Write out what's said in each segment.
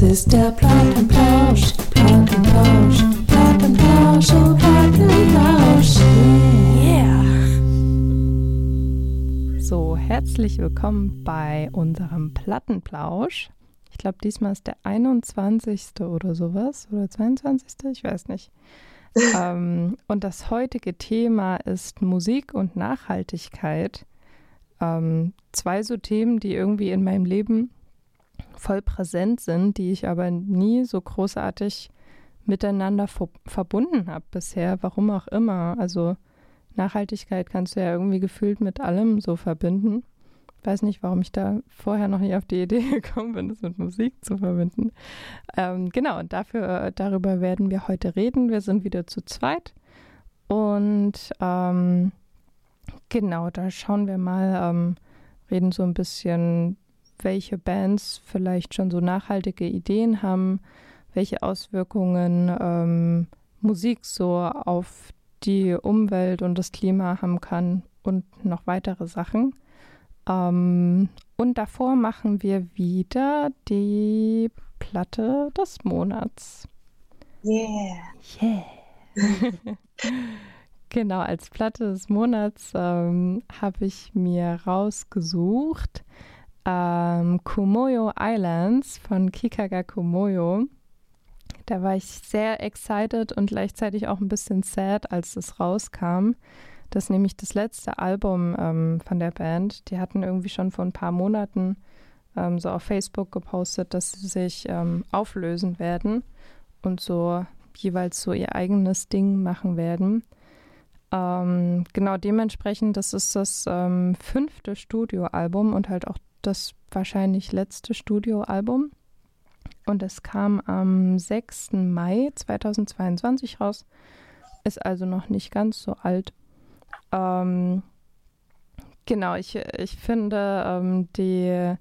Das ist der Plattenplausch, Plattenplausch, Plattenplausch, oh Plattenplausch. Yeah. So, herzlich willkommen bei unserem Plattenplausch. Ich glaube, diesmal ist der 21. oder sowas oder 22. Ich weiß nicht. ähm, und das heutige Thema ist Musik und Nachhaltigkeit. Ähm, zwei so Themen, die irgendwie in meinem Leben voll präsent sind, die ich aber nie so großartig miteinander verbunden habe bisher, warum auch immer. Also Nachhaltigkeit kannst du ja irgendwie gefühlt mit allem so verbinden. Ich weiß nicht, warum ich da vorher noch nicht auf die Idee gekommen bin, das mit Musik zu verbinden. Ähm, genau, und dafür, äh, darüber werden wir heute reden. Wir sind wieder zu zweit. Und ähm, genau, da schauen wir mal, ähm, reden so ein bisschen welche Bands vielleicht schon so nachhaltige Ideen haben, welche Auswirkungen ähm, Musik so auf die Umwelt und das Klima haben kann und noch weitere Sachen. Ähm, und davor machen wir wieder die Platte des Monats. Yeah. Yeah. genau, als Platte des Monats ähm, habe ich mir rausgesucht ähm, Kumoyo Islands von Kikaga Kumoyo. Da war ich sehr excited und gleichzeitig auch ein bisschen sad, als es rauskam. Das ist nämlich das letzte Album ähm, von der Band. Die hatten irgendwie schon vor ein paar Monaten ähm, so auf Facebook gepostet, dass sie sich ähm, auflösen werden und so jeweils so ihr eigenes Ding machen werden. Ähm, genau dementsprechend, das ist das ähm, fünfte Studioalbum und halt auch das wahrscheinlich letzte Studioalbum. Und es kam am 6. Mai 2022 raus. Ist also noch nicht ganz so alt. Ähm, genau, ich, ich finde ähm, die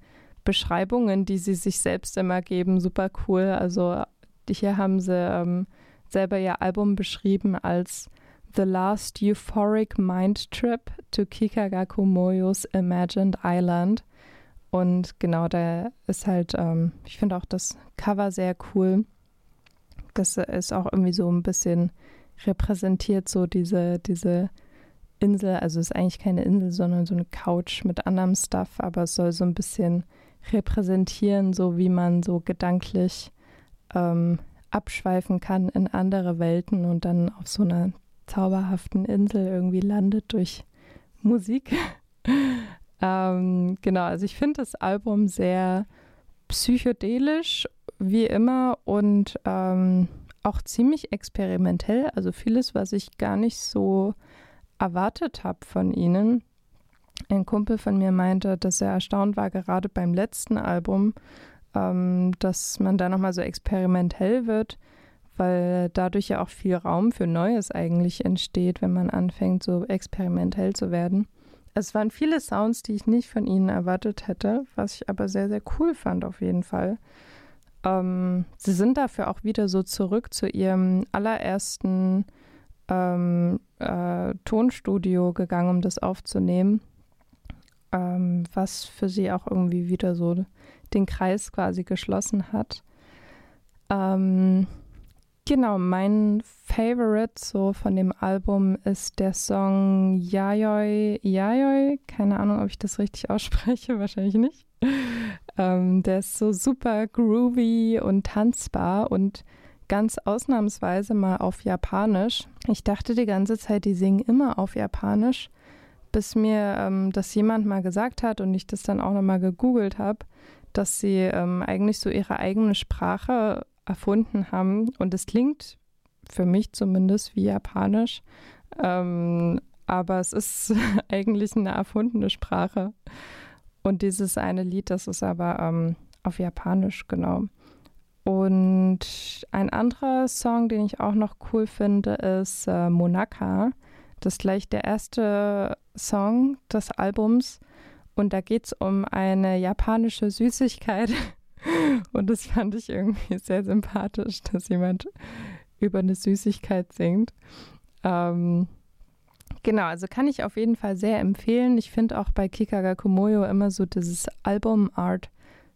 Beschreibungen, die sie sich selbst immer geben, super cool. Also hier haben sie ähm, selber ihr Album beschrieben als The Last Euphoric Mind Trip to Kikagaku Moyos Imagined Island. Und genau, da ist halt, ähm, ich finde auch das Cover sehr cool. Das ist auch irgendwie so ein bisschen repräsentiert, so diese, diese Insel. Also es ist eigentlich keine Insel, sondern so eine Couch mit anderem Stuff, aber es soll so ein bisschen repräsentieren, so wie man so gedanklich ähm, abschweifen kann in andere Welten und dann auf so einer zauberhaften Insel irgendwie landet durch Musik. Ähm, genau, also ich finde das Album sehr psychedelisch, wie immer, und ähm, auch ziemlich experimentell. Also vieles, was ich gar nicht so erwartet habe von ihnen. Ein Kumpel von mir meinte, dass er erstaunt war, gerade beim letzten Album, ähm, dass man da nochmal so experimentell wird, weil dadurch ja auch viel Raum für Neues eigentlich entsteht, wenn man anfängt, so experimentell zu werden. Es waren viele Sounds, die ich nicht von ihnen erwartet hätte, was ich aber sehr, sehr cool fand auf jeden Fall. Ähm, sie sind dafür auch wieder so zurück zu ihrem allerersten ähm, äh, Tonstudio gegangen, um das aufzunehmen, ähm, was für sie auch irgendwie wieder so den Kreis quasi geschlossen hat. Ähm, Genau, mein Favorite so von dem Album ist der Song Yayoi Yayoi. Keine Ahnung, ob ich das richtig ausspreche, wahrscheinlich nicht. Ähm, der ist so super groovy und tanzbar und ganz ausnahmsweise mal auf Japanisch. Ich dachte die ganze Zeit, die singen immer auf Japanisch, bis mir ähm, das jemand mal gesagt hat und ich das dann auch nochmal gegoogelt habe, dass sie ähm, eigentlich so ihre eigene Sprache erfunden haben. Und es klingt für mich zumindest wie Japanisch. Ähm, aber es ist eigentlich eine erfundene Sprache. Und dieses eine Lied, das ist aber ähm, auf Japanisch, genau. Und ein anderer Song, den ich auch noch cool finde, ist äh, Monaka. Das ist gleich der erste Song des Albums. Und da geht es um eine japanische Süßigkeit, Und das fand ich irgendwie sehr sympathisch, dass jemand über eine Süßigkeit singt. Ähm, genau, also kann ich auf jeden Fall sehr empfehlen. Ich finde auch bei Kikaga Kumoyo immer so dieses Album-Art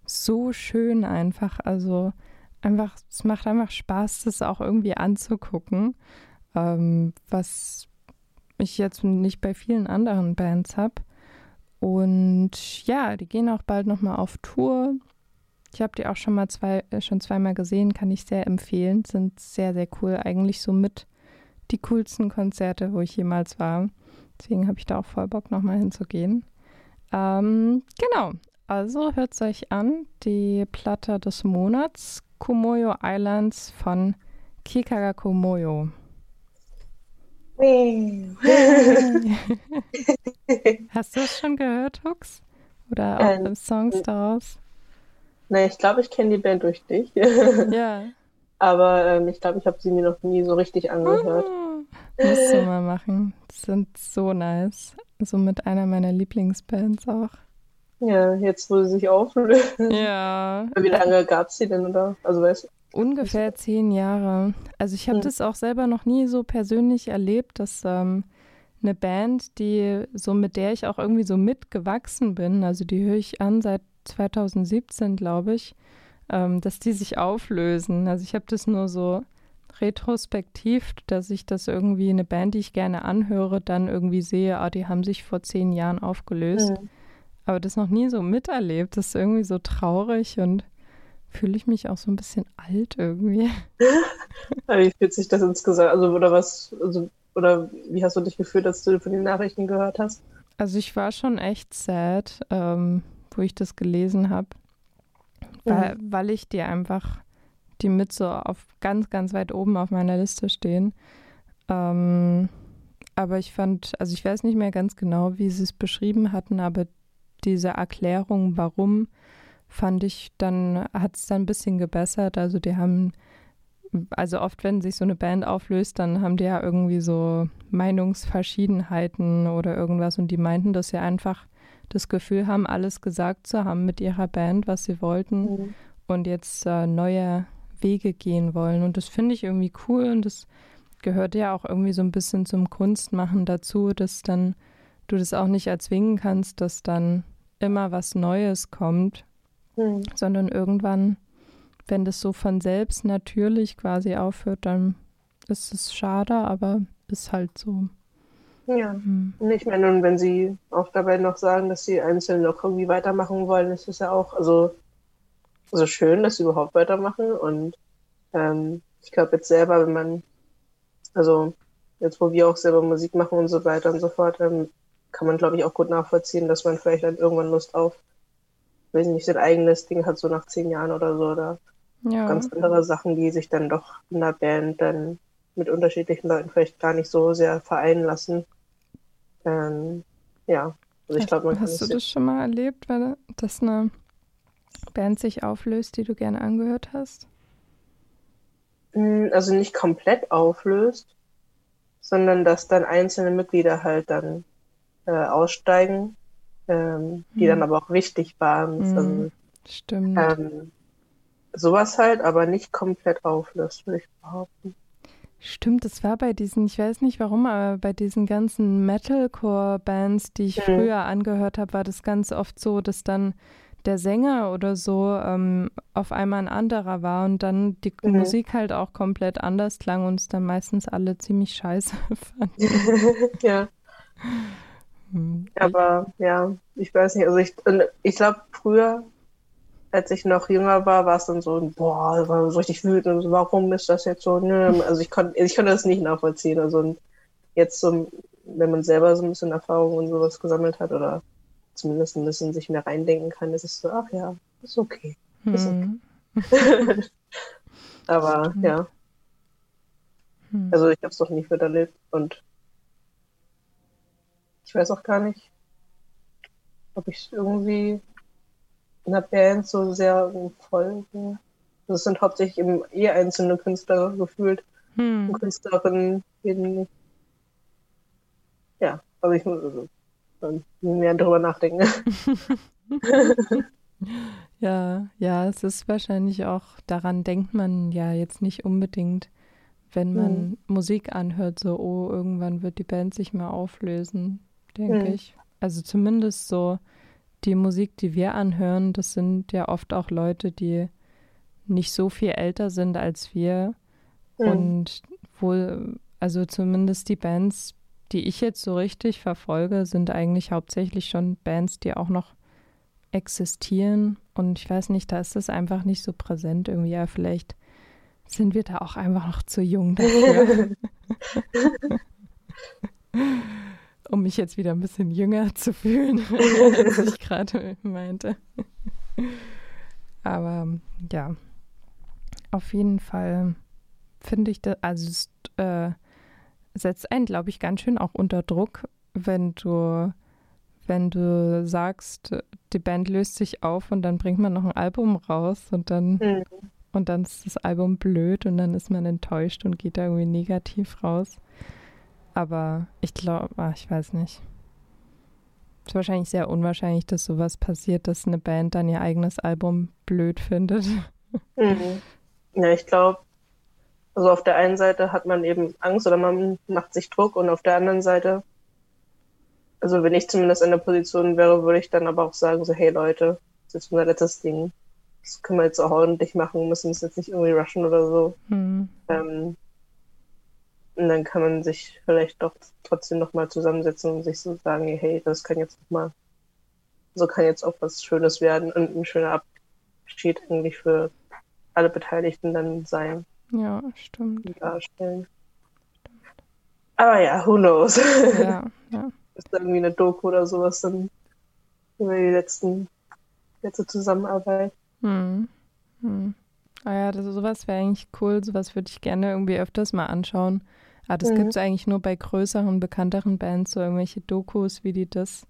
so schön einfach. Also einfach, es macht einfach Spaß, das auch irgendwie anzugucken, ähm, was ich jetzt nicht bei vielen anderen Bands habe. Und ja, die gehen auch bald nochmal auf Tour. Ich habe die auch schon mal zwei, äh, schon zweimal gesehen, kann ich sehr empfehlen. Sind sehr, sehr cool. Eigentlich so mit die coolsten Konzerte, wo ich jemals war. Deswegen habe ich da auch voll Bock, nochmal hinzugehen. Ähm, genau, also hört es euch an, die Platte des Monats, Kumoyo Islands von Kikaga Kumoyo. Hast du es schon gehört, Hux? Oder auch ähm, Songs daraus? Nein, ich glaube, ich kenne die Band durch dich. ja. Aber ähm, ich glaube, ich habe sie mir noch nie so richtig angehört. Oh, musst du mal machen. Die sind so nice. So mit einer meiner Lieblingsbands auch. Ja, jetzt wo sie sich auflösen. Ja. Wie lange gab es sie denn, oder? Also weißt Ungefähr zehn Jahre. Also ich habe hm. das auch selber noch nie so persönlich erlebt, dass ähm, eine Band, die so mit der ich auch irgendwie so mitgewachsen bin, also die höre ich an seit 2017, glaube ich, ähm, dass die sich auflösen. Also ich habe das nur so retrospektiv, dass ich das irgendwie eine Band, die ich gerne anhöre, dann irgendwie sehe, ah, die haben sich vor zehn Jahren aufgelöst. Mhm. Aber das noch nie so miterlebt. Das ist irgendwie so traurig und fühle ich mich auch so ein bisschen alt irgendwie. wie fühlt sich das insgesamt? Also, oder was, also, oder wie hast du dich gefühlt, als du von den Nachrichten gehört hast? Also ich war schon echt sad, ähm, wo ich das gelesen habe. Weil, mhm. weil ich die einfach, die mit so auf ganz, ganz weit oben auf meiner Liste stehen. Ähm, aber ich fand, also ich weiß nicht mehr ganz genau, wie sie es beschrieben hatten, aber diese Erklärung, warum, fand ich dann, hat es dann ein bisschen gebessert. Also die haben, also oft, wenn sich so eine Band auflöst, dann haben die ja irgendwie so Meinungsverschiedenheiten oder irgendwas und die meinten, dass sie einfach das Gefühl haben, alles gesagt zu haben mit ihrer Band, was sie wollten mhm. und jetzt äh, neue Wege gehen wollen. Und das finde ich irgendwie cool und das gehört ja auch irgendwie so ein bisschen zum Kunstmachen dazu, dass dann du das auch nicht erzwingen kannst, dass dann immer was Neues kommt, mhm. sondern irgendwann, wenn das so von selbst natürlich quasi aufhört, dann ist es schade, aber ist halt so. Ja, mhm. ich meine, und wenn sie auch dabei noch sagen, dass sie einzeln noch irgendwie weitermachen wollen, ist es ja auch also, also schön, dass sie überhaupt weitermachen. Und ähm, ich glaube jetzt selber, wenn man, also jetzt wo wir auch selber Musik machen und so weiter und so fort, ähm, kann man, glaube ich, auch gut nachvollziehen, dass man vielleicht dann irgendwann Lust auf, weiß nicht, sein eigenes Ding hat, so nach zehn Jahren oder so, oder ja. ganz andere Sachen, die sich dann doch in der Band dann mit unterschiedlichen Leuten vielleicht gar nicht so sehr vereinen lassen. Ähm, ja, also ich glaube, man Hast du das schon mal erlebt, weil, dass eine Band sich auflöst, die du gerne angehört hast? Hm, also nicht komplett auflöst, sondern dass dann einzelne Mitglieder halt dann äh, aussteigen, ähm, die hm. dann aber auch wichtig waren. Hm. Also, Stimmt. Ähm, sowas halt, aber nicht komplett auflöst, würde ich behaupten. Stimmt, es war bei diesen, ich weiß nicht warum, aber bei diesen ganzen Metalcore-Bands, die ich mhm. früher angehört habe, war das ganz oft so, dass dann der Sänger oder so ähm, auf einmal ein anderer war und dann die mhm. Musik halt auch komplett anders klang und es dann meistens alle ziemlich scheiße fanden. ja. Hm. Aber ja, ich weiß nicht, also ich, ich glaube, früher als ich noch jünger war, war es dann so, boah, war so richtig wütend, warum ist das jetzt so? Nö. Also ich konnte ich konnte das nicht nachvollziehen. Also jetzt so, wenn man selber so ein bisschen Erfahrung und sowas gesammelt hat oder zumindest ein bisschen sich mehr reindenken kann, ist es so, ach ja, ist okay. Ist okay. Hm. Aber hm. ja. Hm. Also ich habe es noch nie miterlebt und ich weiß auch gar nicht, ob ich irgendwie einer Band so sehr folgen. Das sind hauptsächlich eben eh einzelne Künstler gefühlt. Hm. Und Künstlerinnen eben. Ja, aber ich muss also, mehr darüber nachdenken. ja, ja, es ist wahrscheinlich auch, daran denkt man ja jetzt nicht unbedingt, wenn man hm. Musik anhört, so, oh, irgendwann wird die Band sich mal auflösen, denke hm. ich. Also zumindest so die Musik, die wir anhören, das sind ja oft auch Leute, die nicht so viel älter sind als wir. Mhm. Und wohl, also zumindest die Bands, die ich jetzt so richtig verfolge, sind eigentlich hauptsächlich schon Bands, die auch noch existieren. Und ich weiß nicht, da ist es einfach nicht so präsent irgendwie. Ja, vielleicht sind wir da auch einfach noch zu jung dafür. um mich jetzt wieder ein bisschen jünger zu fühlen, als ich gerade meinte. Aber ja, auf jeden Fall finde ich das, also es äh, setzt einen, glaube ich, ganz schön auch unter Druck, wenn du, wenn du sagst, die Band löst sich auf und dann bringt man noch ein Album raus und dann mhm. und dann ist das Album blöd und dann ist man enttäuscht und geht da irgendwie negativ raus. Aber ich glaube, ah, ich weiß nicht. Es ist wahrscheinlich sehr unwahrscheinlich, dass sowas passiert, dass eine Band dann ihr eigenes Album blöd findet. Mhm. Ja, ich glaube, also auf der einen Seite hat man eben Angst oder man macht sich Druck und auf der anderen Seite, also wenn ich zumindest in der Position wäre, würde ich dann aber auch sagen, so, hey Leute, das ist unser letztes Ding. Das können wir jetzt auch ordentlich machen, müssen es jetzt nicht irgendwie rushen oder so. Mhm. Ähm, und dann kann man sich vielleicht doch trotzdem nochmal zusammensetzen und sich so sagen, hey, das kann jetzt nochmal, so kann jetzt auch was Schönes werden und ein schöner Abschied eigentlich für alle Beteiligten dann sein. Ja, stimmt. Darstellen. Stimmt. Aber ja, who knows? Ja, ja. Ist da irgendwie eine Doku oder sowas dann über die letzten, letzte Zusammenarbeit. Hm. Hm. Ah ja, das, sowas wäre eigentlich cool. Sowas würde ich gerne irgendwie öfters mal anschauen. Aber das mhm. gibt es eigentlich nur bei größeren, bekannteren Bands, so irgendwelche Dokus, wie die das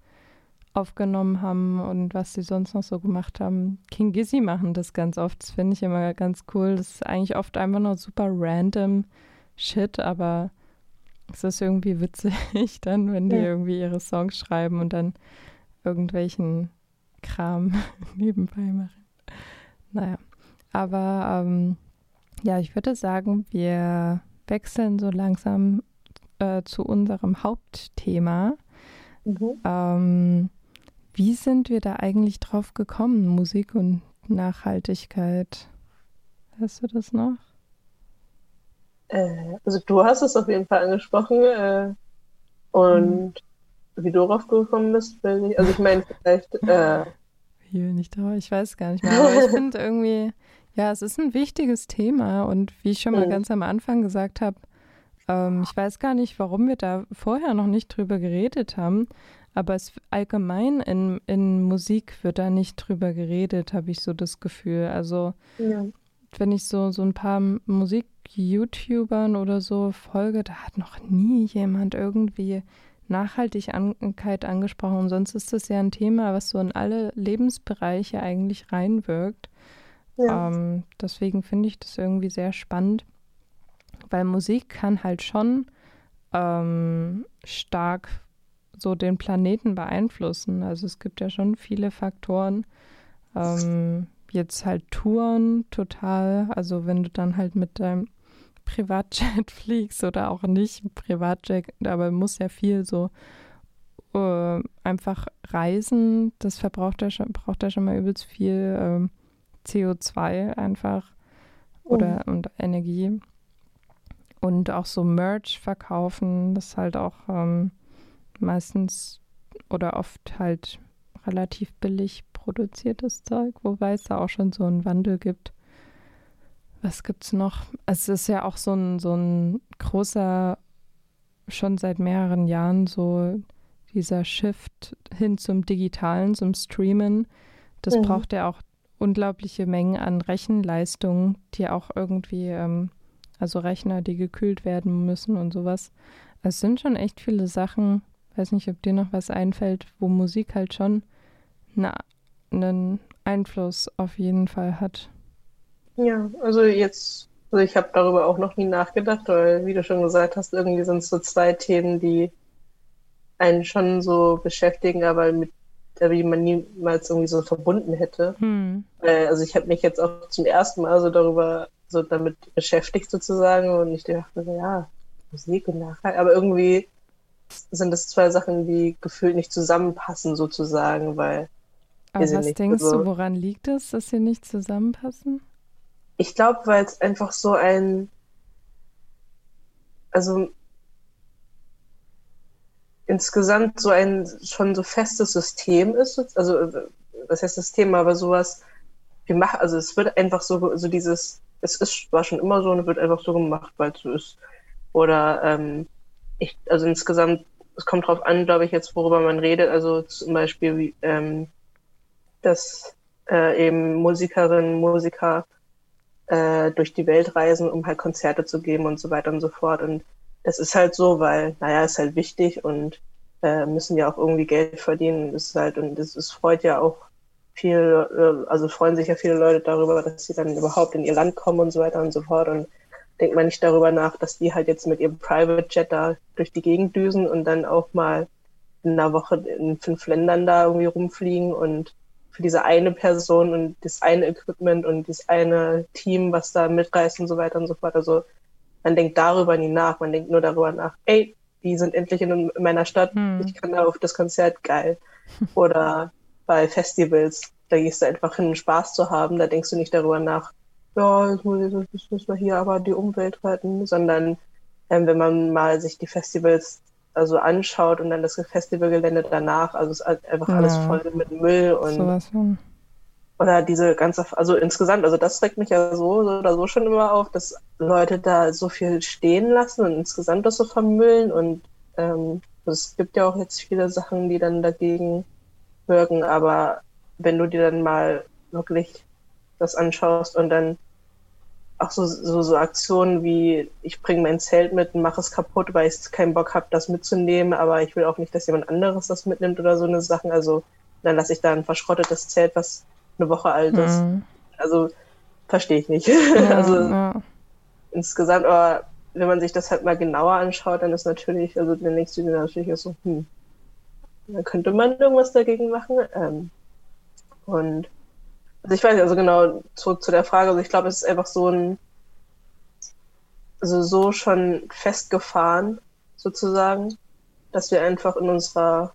aufgenommen haben und was sie sonst noch so gemacht haben. King Gizzy machen das ganz oft. Das finde ich immer ganz cool. Das ist eigentlich oft einfach nur super random Shit, aber es ist irgendwie witzig dann, wenn die ja. irgendwie ihre Songs schreiben und dann irgendwelchen Kram nebenbei machen. Naja, aber ähm, ja, ich würde sagen, wir wechseln so langsam äh, zu unserem Hauptthema. Mhm. Ähm, wie sind wir da eigentlich drauf gekommen, Musik und Nachhaltigkeit? Weißt du das noch? Äh, also du hast es auf jeden Fall angesprochen. Äh, und mhm. wie du drauf gekommen bist, will ich. Also ich meine, vielleicht. Äh, Hier nicht drauf, ich weiß gar nicht mehr. Aber ich finde irgendwie, ja, es ist ein wichtiges Thema. Und wie ich schon mal mhm. ganz am Anfang gesagt habe, ähm, ich weiß gar nicht, warum wir da vorher noch nicht drüber geredet haben. Aber es allgemein in, in Musik wird da nicht drüber geredet, habe ich so das Gefühl. Also ja. wenn ich so, so ein paar Musik-YouTubern oder so folge, da hat noch nie jemand irgendwie Nachhaltigkeit angesprochen. Und sonst ist das ja ein Thema, was so in alle Lebensbereiche eigentlich reinwirkt. Ja. Ähm, deswegen finde ich das irgendwie sehr spannend, weil Musik kann halt schon ähm, stark so den Planeten beeinflussen. Also es gibt ja schon viele Faktoren. Ähm, jetzt halt Touren total. Also wenn du dann halt mit deinem Privatjet fliegst oder auch nicht Privatjet, aber muss ja viel so äh, einfach reisen. Das verbraucht ja schon, braucht ja schon mal übelst viel äh, CO2 einfach oder oh. und Energie. Und auch so Merch verkaufen, das ist halt auch ähm, meistens oder oft halt relativ billig produziertes Zeug, wobei es da auch schon so einen Wandel gibt. Was gibt's noch? Es ist ja auch so ein, so ein großer, schon seit mehreren Jahren so dieser Shift hin zum Digitalen, zum Streamen. Das mhm. braucht ja auch unglaubliche Mengen an Rechenleistung, die auch irgendwie, ähm, also Rechner, die gekühlt werden müssen und sowas. Es sind schon echt viele Sachen, weiß nicht, ob dir noch was einfällt, wo Musik halt schon na, einen Einfluss auf jeden Fall hat. Ja, also jetzt, also ich habe darüber auch noch nie nachgedacht, weil, wie du schon gesagt hast, irgendwie sind es so zwei Themen, die einen schon so beschäftigen, aber mit der wie man niemals irgendwie so verbunden hätte. Hm. also ich habe mich jetzt auch zum ersten Mal so darüber so damit beschäftigt sozusagen und ich dachte, ja, Musik und Nachhalt, aber irgendwie sind das zwei Sachen, die gefühlt nicht zusammenpassen sozusagen, weil Aber was nicht. denkst also, du, woran liegt es, dass sie nicht zusammenpassen? Ich glaube, weil es einfach so ein, also insgesamt so ein schon so festes System ist, also was heißt System, aber sowas, wir machen, also es wird einfach so, so dieses, es ist, war schon immer so und wird einfach so gemacht, weil es so ist. Oder ähm, ich, also insgesamt, es kommt drauf an, glaube ich, jetzt, worüber man redet, also zum Beispiel, wie, ähm, dass äh, eben Musikerinnen, Musiker äh, durch die Welt reisen, um halt Konzerte zu geben und so weiter und so fort. Und das ist halt so, weil, naja, ist halt wichtig und äh, müssen ja auch irgendwie Geld verdienen. Das ist halt, und das ist, freut ja auch viel, äh, also freuen sich ja viele Leute darüber, dass sie dann überhaupt in ihr Land kommen und so weiter und so fort. Und denkt man nicht darüber nach, dass die halt jetzt mit ihrem Private Jet da durch die Gegend düsen und dann auch mal in einer Woche in fünf Ländern da irgendwie rumfliegen und für diese eine Person und das eine Equipment und das eine Team, was da mitreist und so weiter und so fort. Also man denkt darüber nie nach, man denkt nur darüber nach, ey, die sind endlich in, meiner Stadt, hm. ich kann da auf das Konzert, geil. Oder bei Festivals, da gehst du einfach hin, Spaß zu haben, da denkst du nicht darüber nach, ja, jetzt müssen wir hier aber die Umwelt retten, sondern ähm, wenn man mal sich die Festivals also anschaut und dann das Festivalgelände danach, also es ist einfach ja. alles voll mit Müll und. Oder diese ganze, also insgesamt, also das regt mich ja so, so oder so schon immer auf, dass Leute da so viel stehen lassen und insgesamt das so vermüllen und ähm, es gibt ja auch jetzt viele Sachen, die dann dagegen wirken, aber wenn du dir dann mal wirklich das anschaust und dann auch so, so, so Aktionen wie, ich bringe mein Zelt mit und mache es kaputt, weil ich keinen Bock habe, das mitzunehmen, aber ich will auch nicht, dass jemand anderes das mitnimmt oder so eine Sachen. Also dann lasse ich da ein verschrottetes Zelt, was eine Woche alt ist. Mhm. Also verstehe ich nicht. Ja, also ja. insgesamt, aber wenn man sich das halt mal genauer anschaut, dann ist natürlich, also der nächste natürlich ist so, hm, dann könnte man irgendwas dagegen machen. Ähm, und also ich weiß nicht, also genau, zurück zu der Frage, also ich glaube, es ist einfach so ein, also so schon festgefahren, sozusagen, dass wir einfach in unserer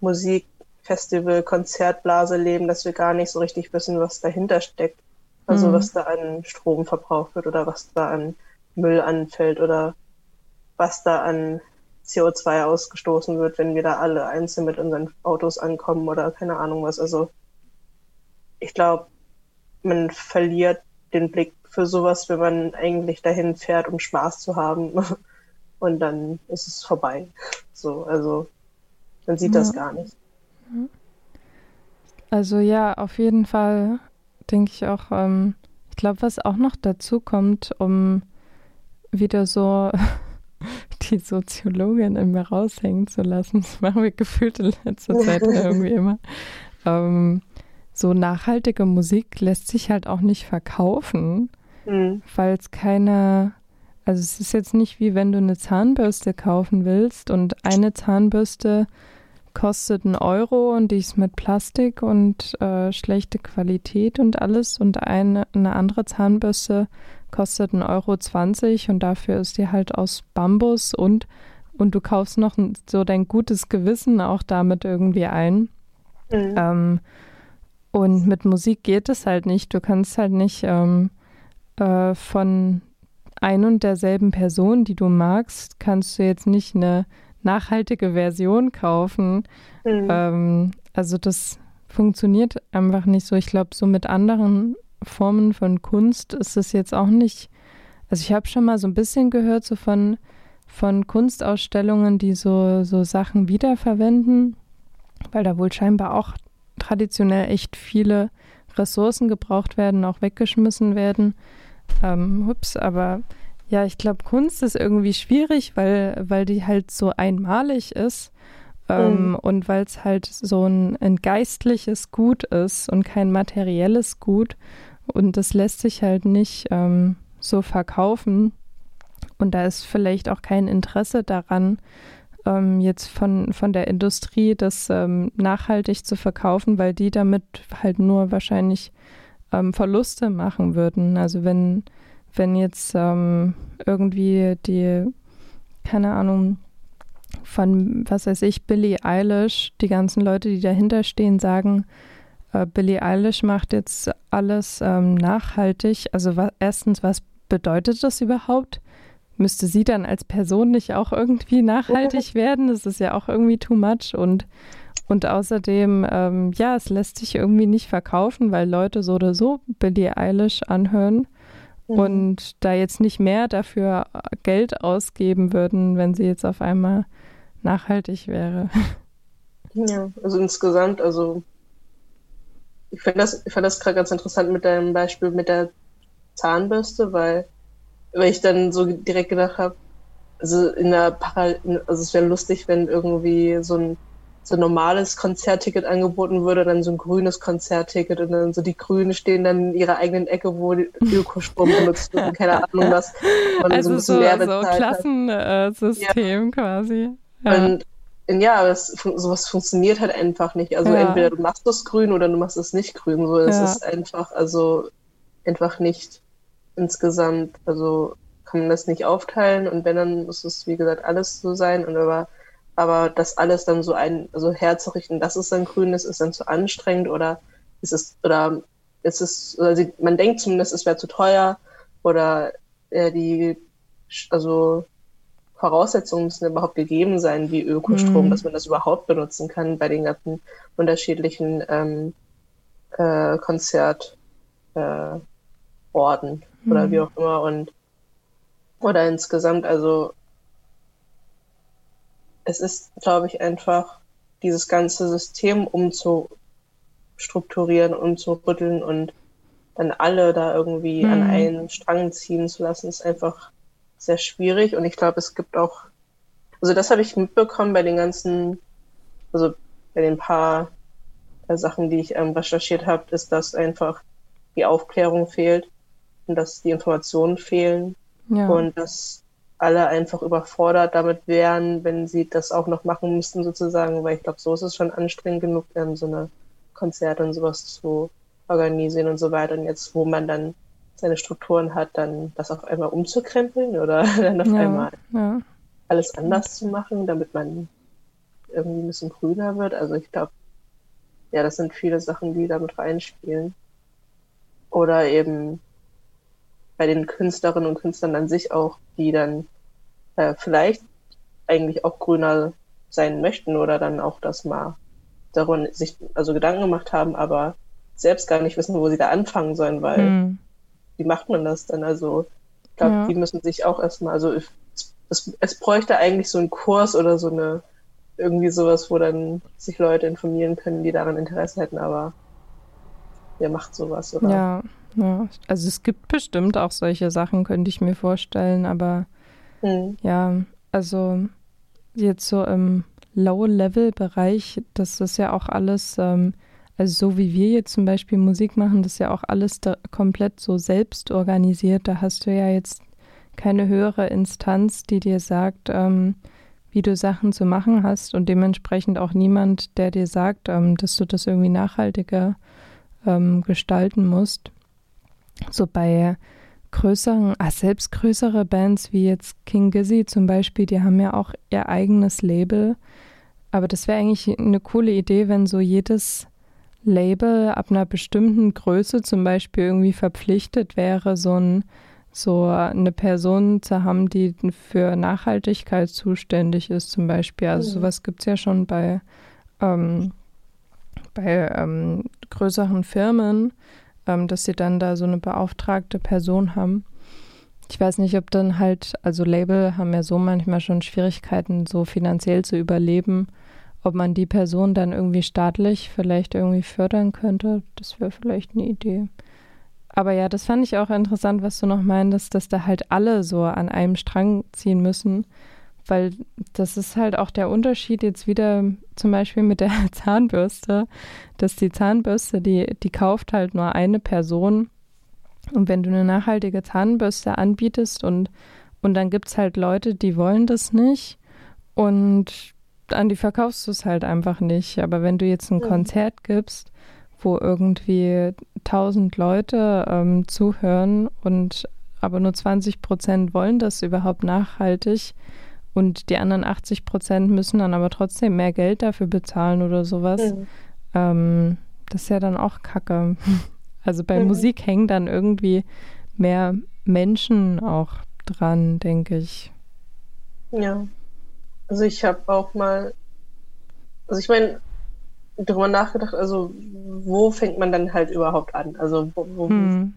Musik, Festival, Konzertblase leben, dass wir gar nicht so richtig wissen, was dahinter steckt. Also mhm. was da an Strom verbraucht wird oder was da an Müll anfällt oder was da an CO2 ausgestoßen wird, wenn wir da alle einzeln mit unseren Autos ankommen oder keine Ahnung was. Also ich glaube, man verliert den Blick für sowas, wenn man eigentlich dahin fährt, um Spaß zu haben. Und dann ist es vorbei. So, also man sieht ja. das gar nicht. Also ja, auf jeden Fall denke ich auch, ähm, ich glaube, was auch noch dazu kommt, um wieder so die Soziologin in mir raushängen zu lassen, das machen wir gefühlt in letzter Zeit irgendwie immer. Ähm, so nachhaltige Musik lässt sich halt auch nicht verkaufen, mhm. weil es keine, also es ist jetzt nicht wie wenn du eine Zahnbürste kaufen willst und eine Zahnbürste kostet einen Euro und die ist mit Plastik und äh, schlechte Qualität und alles und eine, eine andere Zahnbürste kostet einen Euro 20 und dafür ist die halt aus Bambus und und du kaufst noch so dein gutes Gewissen auch damit irgendwie ein. Mhm. Ähm, und mit Musik geht es halt nicht. Du kannst halt nicht ähm, äh, von ein und derselben Person, die du magst, kannst du jetzt nicht eine nachhaltige Version kaufen. Mhm. Ähm, also das funktioniert einfach nicht so. Ich glaube, so mit anderen Formen von Kunst ist es jetzt auch nicht. Also ich habe schon mal so ein bisschen gehört, so von, von Kunstausstellungen, die so, so Sachen wiederverwenden, weil da wohl scheinbar auch traditionell echt viele Ressourcen gebraucht werden, auch weggeschmissen werden. Ähm, hups, aber ja, ich glaube, Kunst ist irgendwie schwierig, weil, weil die halt so einmalig ist ähm, mhm. und weil es halt so ein, ein geistliches Gut ist und kein materielles Gut. Und das lässt sich halt nicht ähm, so verkaufen. Und da ist vielleicht auch kein Interesse daran, ähm, jetzt von, von der Industrie, das ähm, nachhaltig zu verkaufen, weil die damit halt nur wahrscheinlich ähm, Verluste machen würden. Also wenn, wenn jetzt ähm, irgendwie die, keine Ahnung, von, was weiß ich, Billie Eilish, die ganzen Leute, die dahinter stehen, sagen, äh, Billie Eilish macht jetzt alles ähm, nachhaltig. Also wa erstens, was bedeutet das überhaupt? Müsste sie dann als Person nicht auch irgendwie nachhaltig werden? Das ist ja auch irgendwie too much und und außerdem, ähm, ja, es lässt sich irgendwie nicht verkaufen, weil Leute so oder so Billie Eilish anhören mhm. und da jetzt nicht mehr dafür Geld ausgeben würden, wenn sie jetzt auf einmal nachhaltig wäre. Ja, also insgesamt, also ich finde das, ich fand das gerade ganz interessant mit deinem Beispiel mit der Zahnbürste, weil, weil ich dann so direkt gedacht habe, also in der Paral also es wäre lustig, wenn irgendwie so ein so ein normales Konzertticket angeboten würde, dann so ein grünes Konzertticket und dann so die Grünen stehen dann in ihrer eigenen Ecke, wo Ökostrom benutzt wird und keine Ahnung was. Und also so, so, so Klassensystem ja. quasi. Ja. Und ja, aber es, sowas funktioniert halt einfach nicht. Also ja. entweder du machst das grün oder du machst es nicht grün. So, es ist einfach, also einfach nicht insgesamt, also kann man das nicht aufteilen und wenn, dann muss es, wie gesagt, alles so sein und aber aber das alles dann so ein, also herzurichten, dass es dann grün ist, ist dann zu anstrengend oder ist es, oder ist es, sie, man denkt zumindest, es wäre zu teuer oder äh, die, also Voraussetzungen müssen überhaupt gegeben sein, wie Ökostrom, mhm. dass man das überhaupt benutzen kann bei den ganzen unterschiedlichen ähm, äh, Konzertorten äh, mhm. oder wie auch immer und oder insgesamt, also es ist, glaube ich, einfach dieses ganze System umzustrukturieren, umzurütteln und dann alle da irgendwie mhm. an einen Strang ziehen zu lassen, ist einfach sehr schwierig. Und ich glaube, es gibt auch, also das habe ich mitbekommen bei den ganzen, also bei den paar äh, Sachen, die ich ähm, recherchiert habe, ist, dass einfach die Aufklärung fehlt und dass die Informationen fehlen ja. und dass alle einfach überfordert damit wären, wenn sie das auch noch machen müssten, sozusagen, weil ich glaube, so ist es schon anstrengend genug, ähm, so eine Konzerte und sowas zu organisieren und so weiter. Und jetzt, wo man dann seine Strukturen hat, dann das auf einmal umzukrempeln oder dann auf ja, einmal ja. alles anders zu machen, damit man irgendwie ein bisschen grüner wird. Also ich glaube, ja, das sind viele Sachen, die damit reinspielen. Oder eben bei den Künstlerinnen und Künstlern an sich auch, die dann äh, vielleicht eigentlich auch grüner sein möchten oder dann auch das mal darum sich also Gedanken gemacht haben, aber selbst gar nicht wissen, wo sie da anfangen sollen, weil mhm. wie macht man das dann? Also ich glaube, ja. die müssen sich auch erstmal, also es, es, es bräuchte eigentlich so einen Kurs oder so eine irgendwie sowas, wo dann sich Leute informieren können, die daran Interesse hätten, aber wer macht sowas, oder? Ja, ja, also es gibt bestimmt auch solche Sachen, könnte ich mir vorstellen, aber mhm. ja, also jetzt so im Low-Level-Bereich, das ist ja auch alles, ähm, also so wie wir jetzt zum Beispiel Musik machen, das ist ja auch alles komplett so selbst organisiert. Da hast du ja jetzt keine höhere Instanz, die dir sagt, ähm, wie du Sachen zu machen hast und dementsprechend auch niemand, der dir sagt, ähm, dass du das irgendwie nachhaltiger ähm, gestalten musst so bei größeren, ah, selbst größere Bands wie jetzt King Gizzy zum Beispiel, die haben ja auch ihr eigenes Label. Aber das wäre eigentlich eine coole Idee, wenn so jedes Label ab einer bestimmten Größe zum Beispiel irgendwie verpflichtet wäre, so, ein, so eine Person zu haben, die für Nachhaltigkeit zuständig ist, zum Beispiel. Also mhm. sowas gibt es ja schon bei, ähm, bei ähm, größeren Firmen, ähm, dass sie dann da so eine beauftragte Person haben. Ich weiß nicht, ob dann halt, also Label haben ja so manchmal schon Schwierigkeiten, so finanziell zu überleben, ob man die Person dann irgendwie staatlich vielleicht irgendwie fördern könnte. Das wäre vielleicht eine Idee. Aber ja, das fand ich auch interessant, was du noch meintest, dass da halt alle so an einem Strang ziehen müssen weil das ist halt auch der Unterschied jetzt wieder zum Beispiel mit der Zahnbürste, dass die Zahnbürste, die, die kauft halt nur eine Person. Und wenn du eine nachhaltige Zahnbürste anbietest und, und dann gibt es halt Leute, die wollen das nicht und an die verkaufst du es halt einfach nicht. Aber wenn du jetzt ein Konzert gibst, wo irgendwie tausend Leute ähm, zuhören und aber nur 20 Prozent wollen das überhaupt nachhaltig, und die anderen 80 Prozent müssen dann aber trotzdem mehr Geld dafür bezahlen oder sowas. Mhm. Ähm, das ist ja dann auch Kacke. Also bei mhm. Musik hängen dann irgendwie mehr Menschen auch dran, denke ich. Ja. Also ich habe auch mal, also ich meine, darüber nachgedacht, also wo fängt man dann halt überhaupt an? Also wo, wo hm.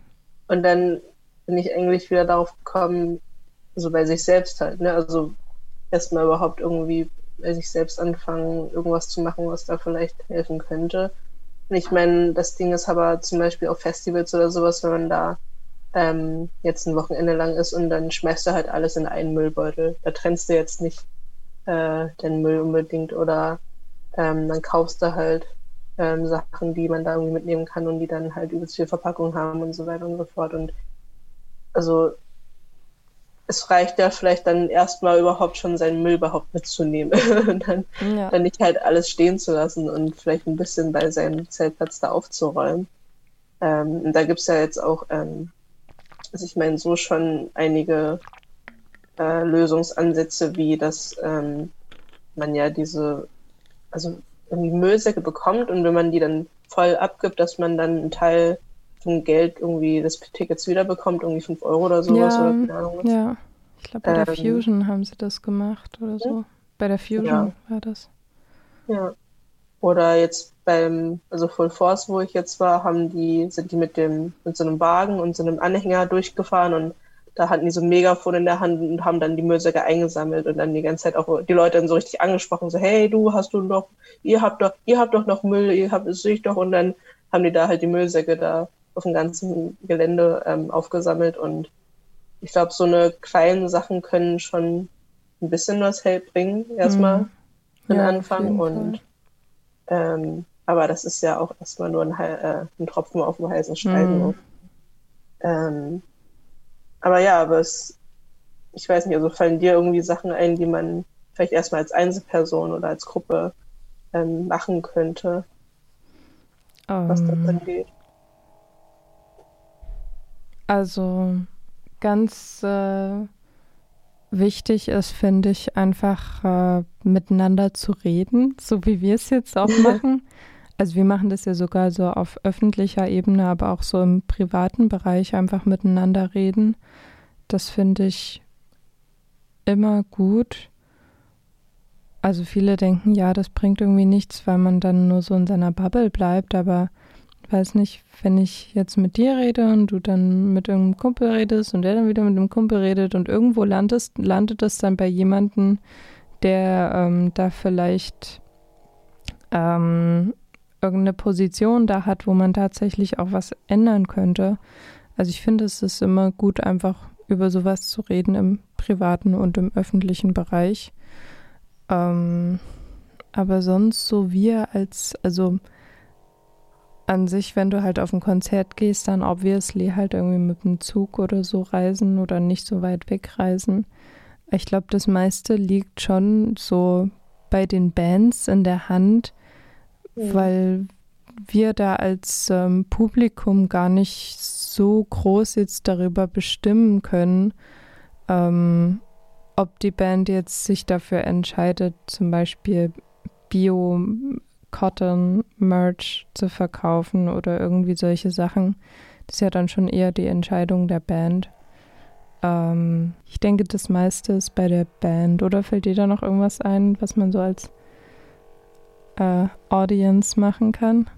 und dann bin ich eigentlich wieder darauf gekommen, so bei sich selbst halt, ne? Also erstmal überhaupt irgendwie bei sich selbst anfangen, irgendwas zu machen, was da vielleicht helfen könnte. Und ich meine, das Ding ist aber zum Beispiel auf Festivals oder sowas, wenn man da ähm, jetzt ein Wochenende lang ist und dann schmeißt du halt alles in einen Müllbeutel. Da trennst du jetzt nicht äh, den Müll unbedingt oder ähm, dann kaufst du halt ähm, Sachen, die man da irgendwie mitnehmen kann und die dann halt übelst viel Verpackung haben und so weiter und so fort. Und also es reicht ja vielleicht dann erstmal überhaupt schon seinen Müll überhaupt mitzunehmen und dann, ja. dann nicht halt alles stehen zu lassen und vielleicht ein bisschen bei seinem Zeltplatz da aufzuräumen. Ähm, und da gibt es ja jetzt auch ähm, also ich meine, so schon einige äh, Lösungsansätze, wie dass ähm, man ja diese, also irgendwie Müllsäcke bekommt und wenn man die dann voll abgibt, dass man dann einen Teil vom Geld irgendwie des Tickets wiederbekommt, irgendwie 5 Euro oder sowas ja, oder keine Ahnung was. Ja, ich glaube bei ähm, der Fusion haben sie das gemacht oder so. Ja. Bei der Fusion ja. war das. Ja. Oder jetzt beim, also Full Force, wo ich jetzt war, haben die, sind die mit dem, mit so einem Wagen und so einem Anhänger durchgefahren und da hatten die so ein Megafon in der Hand und haben dann die Müllsäcke eingesammelt und dann die ganze Zeit auch die Leute dann so richtig angesprochen, so, hey, du hast du noch, ihr habt doch, ihr habt doch noch Müll, ihr habt es sich doch und dann haben die da halt die Müllsäcke da auf dem ganzen Gelände ähm, aufgesammelt und ich glaube, so eine kleinen Sachen können schon ein bisschen was Help bringen, erstmal mhm. für den ja, Anfang und ähm, aber das ist ja auch erstmal nur ein, äh, ein Tropfen auf dem heißen Stein. Mhm. Ähm, aber ja, aber es, ich weiß nicht, also fallen dir irgendwie Sachen ein, die man vielleicht erstmal als Einzelperson oder als Gruppe ähm, machen könnte, um, was ähm. das angeht? Also ganz äh, wichtig ist, finde ich, einfach äh, miteinander zu reden, so wie wir es jetzt auch machen. Also wir machen das ja sogar so auf öffentlicher Ebene, aber auch so im privaten Bereich einfach miteinander reden. Das finde ich immer gut. Also viele denken, ja, das bringt irgendwie nichts, weil man dann nur so in seiner Bubble bleibt, aber weiß nicht, wenn ich jetzt mit dir rede und du dann mit irgendeinem Kumpel redest und der dann wieder mit einem Kumpel redet und irgendwo landest, landet es dann bei jemandem, der ähm, da vielleicht ähm, irgendeine Position da hat, wo man tatsächlich auch was ändern könnte. Also ich finde, es ist immer gut, einfach über sowas zu reden im privaten und im öffentlichen Bereich. Ähm, aber sonst so wir als, also an sich, wenn du halt auf ein Konzert gehst, dann obviously halt irgendwie mit dem Zug oder so reisen oder nicht so weit weg reisen. Ich glaube, das meiste liegt schon so bei den Bands in der Hand, ja. weil wir da als ähm, Publikum gar nicht so groß jetzt darüber bestimmen können, ähm, ob die Band jetzt sich dafür entscheidet, zum Beispiel Bio Cotton Merch zu verkaufen oder irgendwie solche Sachen. Das ist ja dann schon eher die Entscheidung der Band. Ähm, ich denke, das meiste ist bei der Band. Oder fällt dir da noch irgendwas ein, was man so als äh, Audience machen kann?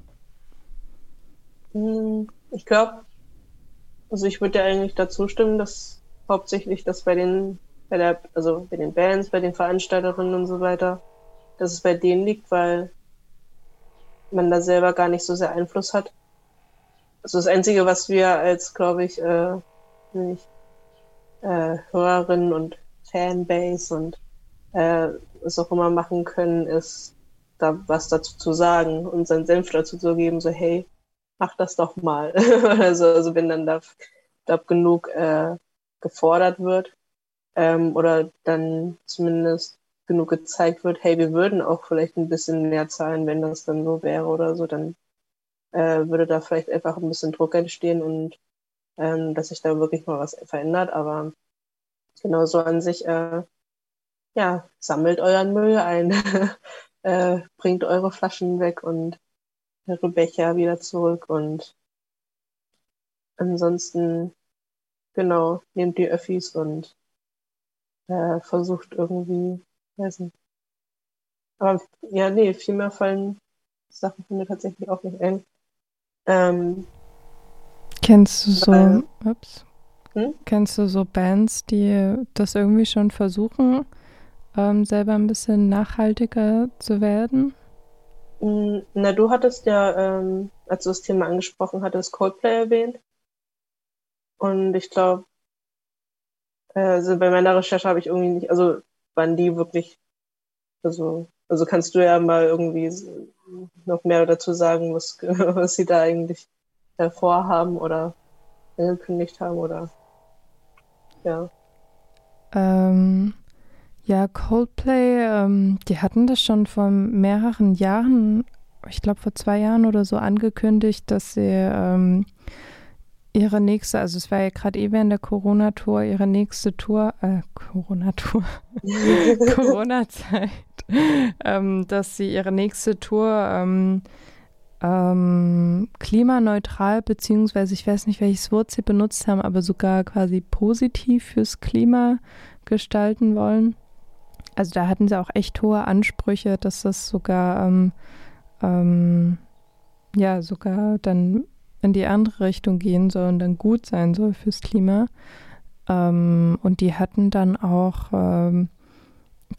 Hm, ich glaube, also ich würde ja eigentlich dazu stimmen, dass hauptsächlich das bei den, bei der, also bei den Bands, bei den Veranstalterinnen und so weiter, dass es bei denen liegt, weil man da selber gar nicht so sehr Einfluss hat. Also das Einzige, was wir als, glaube ich, äh, nicht, äh, Hörerinnen und Fanbase und äh, was auch immer machen können, ist da was dazu zu sagen und seinen Senf dazu zu geben, so hey, mach das doch mal. also, also wenn dann da glaub, genug äh, gefordert wird ähm, oder dann zumindest genug gezeigt wird, hey, wir würden auch vielleicht ein bisschen mehr zahlen, wenn das dann so wäre oder so, dann äh, würde da vielleicht einfach ein bisschen Druck entstehen und ähm, dass sich da wirklich mal was verändert. Aber genauso an sich, äh, ja, sammelt euren Müll ein, äh, bringt eure Flaschen weg und eure Becher wieder zurück und ansonsten, genau, nehmt die Öffis und äh, versucht irgendwie, weiß nicht. Aber ja, nee, viel mehr fallen Sachen von mir tatsächlich auch nicht ein. Ähm, Kennst du so, weil- ups, Hm? kennst du so Bands, die das irgendwie schon versuchen, ähm, selber ein bisschen nachhaltiger zu werden? Mm, Na, du hattest ja, ähm, als du das Thema angesprochen hattest, Coldplay erwähnt. Und ich glaube, äh, also bei meiner Recherche habe ich irgendwie nicht, also waren die wirklich, also, also kannst du ja mal irgendwie noch mehr dazu sagen, was, was sie da eigentlich vorhaben oder angekündigt haben oder ja. Ähm, ja, Coldplay, ähm, die hatten das schon vor mehreren Jahren, ich glaube vor zwei Jahren oder so angekündigt, dass sie ähm, ihre nächste, also es war ja gerade eh während der Corona-Tour, ihre nächste Tour, äh, Corona-Tour, Corona-Zeit, ähm, dass sie ihre nächste Tour ähm, ähm, klimaneutral, beziehungsweise ich weiß nicht, welches Wort sie benutzt haben, aber sogar quasi positiv fürs Klima gestalten wollen. Also da hatten sie auch echt hohe Ansprüche, dass das sogar, ähm, ähm, ja, sogar dann in die andere Richtung gehen soll und dann gut sein soll fürs Klima. Ähm, und die hatten dann auch, ähm,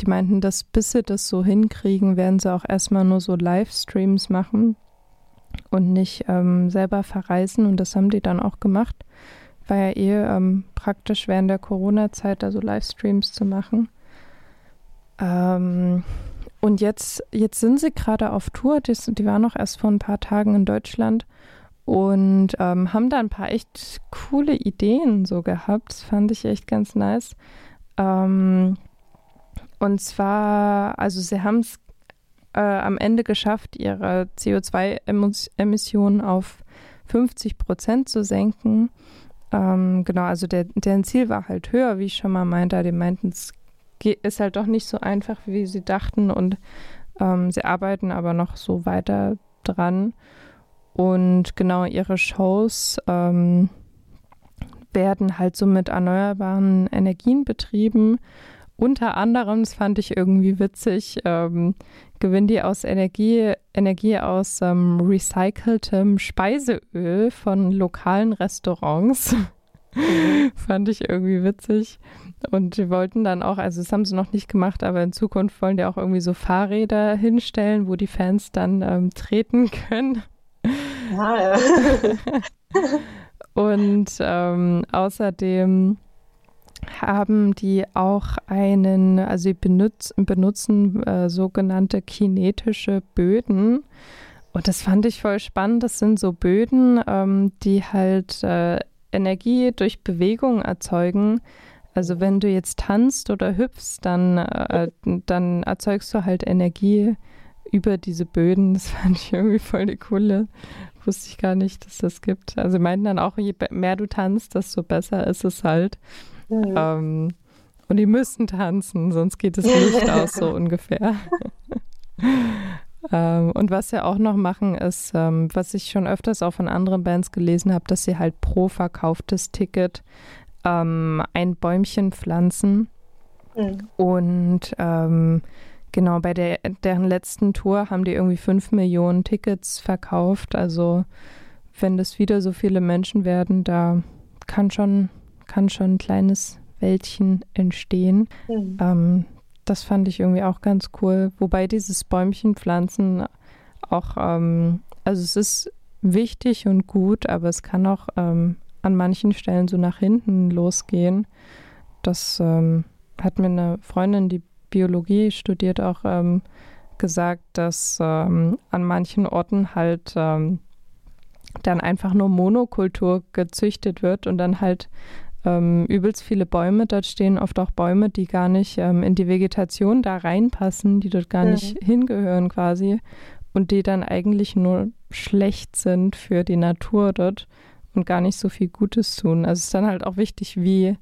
die meinten, dass bis sie das so hinkriegen, werden sie auch erstmal nur so Livestreams machen und nicht ähm, selber verreisen. Und das haben die dann auch gemacht. War ja eh ähm, praktisch während der Corona-Zeit da so Livestreams zu machen. Ähm, und jetzt, jetzt sind sie gerade auf Tour. Die, die waren noch erst vor ein paar Tagen in Deutschland und ähm, haben da ein paar echt coole Ideen so gehabt. Das fand ich echt ganz nice. Ähm, und zwar, also sie haben es äh, am Ende geschafft, ihre CO2-Emissionen auf 50 Prozent zu senken. Ähm, genau, also der, deren Ziel war halt höher, wie ich schon mal meinte. Die meinten, es ist halt doch nicht so einfach, wie sie dachten und ähm, sie arbeiten aber noch so weiter dran. Und genau ihre Shows ähm, werden halt so mit erneuerbaren Energien betrieben. Unter anderem, das fand ich irgendwie witzig, ähm, gewinnen die aus Energie, Energie aus ähm, recyceltem Speiseöl von lokalen Restaurants. fand ich irgendwie witzig. Und die wollten dann auch, also das haben sie noch nicht gemacht, aber in Zukunft wollen die auch irgendwie so Fahrräder hinstellen, wo die Fans dann ähm, treten können. Ja. Und ähm, außerdem haben die auch einen, also sie benutz, benutzen äh, sogenannte kinetische Böden. Und das fand ich voll spannend. Das sind so Böden, ähm, die halt äh, Energie durch Bewegung erzeugen. Also wenn du jetzt tanzt oder hüpfst, dann, äh, dann erzeugst du halt Energie über diese Böden. Das fand ich irgendwie voll die coole. Wusste ich gar nicht, dass das gibt. Also sie meinten dann auch, je mehr du tanzt, desto besser ist es halt. Mhm. Ähm, und die müssen tanzen, sonst geht es nicht aus, so ungefähr. ähm, und was sie auch noch machen, ist, ähm, was ich schon öfters auch von anderen Bands gelesen habe, dass sie halt pro verkauftes Ticket ähm, ein Bäumchen pflanzen. Mhm. Und ähm, genau, bei der, deren letzten Tour haben die irgendwie fünf Millionen Tickets verkauft. Also wenn das wieder so viele Menschen werden, da kann schon, kann schon ein kleines Wäldchen entstehen. Mhm. Ähm, das fand ich irgendwie auch ganz cool. Wobei dieses Bäumchen pflanzen auch, ähm, also es ist wichtig und gut, aber es kann auch ähm, an manchen Stellen so nach hinten losgehen. Das ähm, hat mir eine Freundin, die Biologie studiert, auch ähm, gesagt, dass ähm, an manchen Orten halt ähm, dann einfach nur Monokultur gezüchtet wird und dann halt ähm, übelst viele Bäume dort stehen, oft auch Bäume, die gar nicht ähm, in die Vegetation da reinpassen, die dort gar Mhm. nicht hingehören quasi und die dann eigentlich nur schlecht sind für die Natur dort und gar nicht so viel Gutes tun. Also es ist dann halt auch wichtig, wie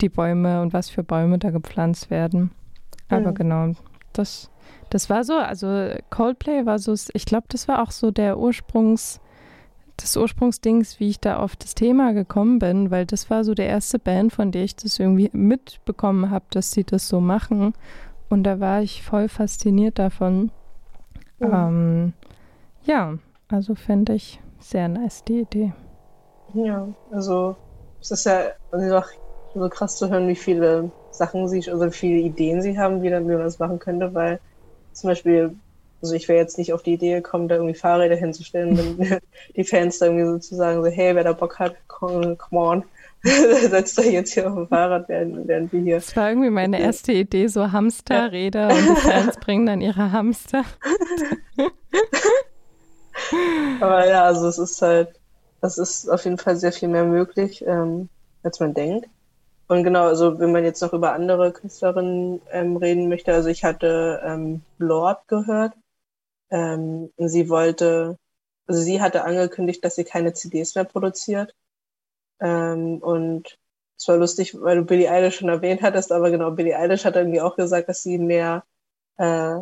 die Bäume und was für Bäume da gepflanzt werden. Aber mhm. genau, das, das war so, also Coldplay war so, ich glaube, das war auch so der Ursprungs, des Ursprungsdings, wie ich da auf das Thema gekommen bin, weil das war so der erste Band, von der ich das irgendwie mitbekommen habe, dass sie das so machen. Und da war ich voll fasziniert davon. Mhm. Ähm, ja, also fände ich sehr nice die Idee. Ja, also es ist ja einfach so krass zu hören, wie viele Sachen sie, also wie viele Ideen sie haben, wie, dann, wie man das machen könnte, weil zum Beispiel, also ich wäre jetzt nicht auf die Idee gekommen, da irgendwie Fahrräder hinzustellen, wenn die Fans da irgendwie sozusagen so, hey, wer da Bock hat, come, come on, setzt da jetzt hier auf dem Fahrrad, während, während wir hier. Das war irgendwie meine erste Idee, so Hamsterräder und die Fans bringen dann ihre Hamster. Aber ja, also es ist halt, es ist auf jeden Fall sehr viel mehr möglich, ähm, als man denkt. Und genau, also wenn man jetzt noch über andere Künstlerinnen ähm, reden möchte, also ich hatte ähm, Lord gehört. Ähm, sie wollte, also sie hatte angekündigt, dass sie keine CDs mehr produziert. Ähm, und es war lustig, weil du Billie Eilish schon erwähnt hattest, aber genau, Billie Eilish hat irgendwie auch gesagt, dass sie mehr äh,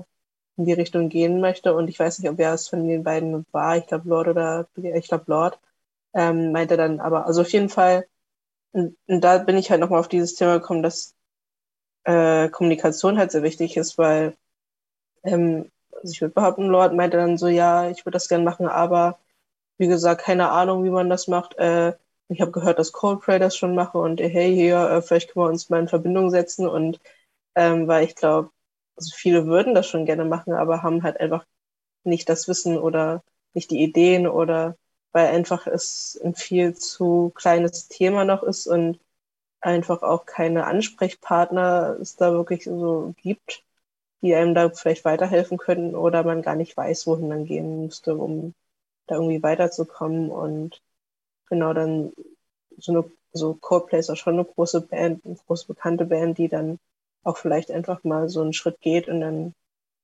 in die Richtung gehen möchte. Und ich weiß nicht, ob er es von den beiden war. Ich glaube Lord oder ich glaube Lord. Ähm, meinte dann aber, also auf jeden Fall, und, und da bin ich halt nochmal auf dieses Thema gekommen, dass äh, Kommunikation halt sehr wichtig ist, weil ähm, also ich würde behaupten, Lord meinte dann so, ja, ich würde das gern machen, aber wie gesagt, keine Ahnung, wie man das macht. Äh, ich habe gehört, dass Coldplay das schon mache und hey, hier, äh, vielleicht können wir uns mal in Verbindung setzen und ähm, weil ich glaube, also viele würden das schon gerne machen, aber haben halt einfach nicht das Wissen oder nicht die Ideen oder weil einfach es ein viel zu kleines Thema noch ist und einfach auch keine Ansprechpartner es da wirklich so gibt, die einem da vielleicht weiterhelfen könnten oder man gar nicht weiß, wohin man gehen müsste, um da irgendwie weiterzukommen. Und genau dann so eine so Coldplay ist auch schon eine große Band, eine große bekannte Band, die dann auch vielleicht einfach mal so einen Schritt geht und dann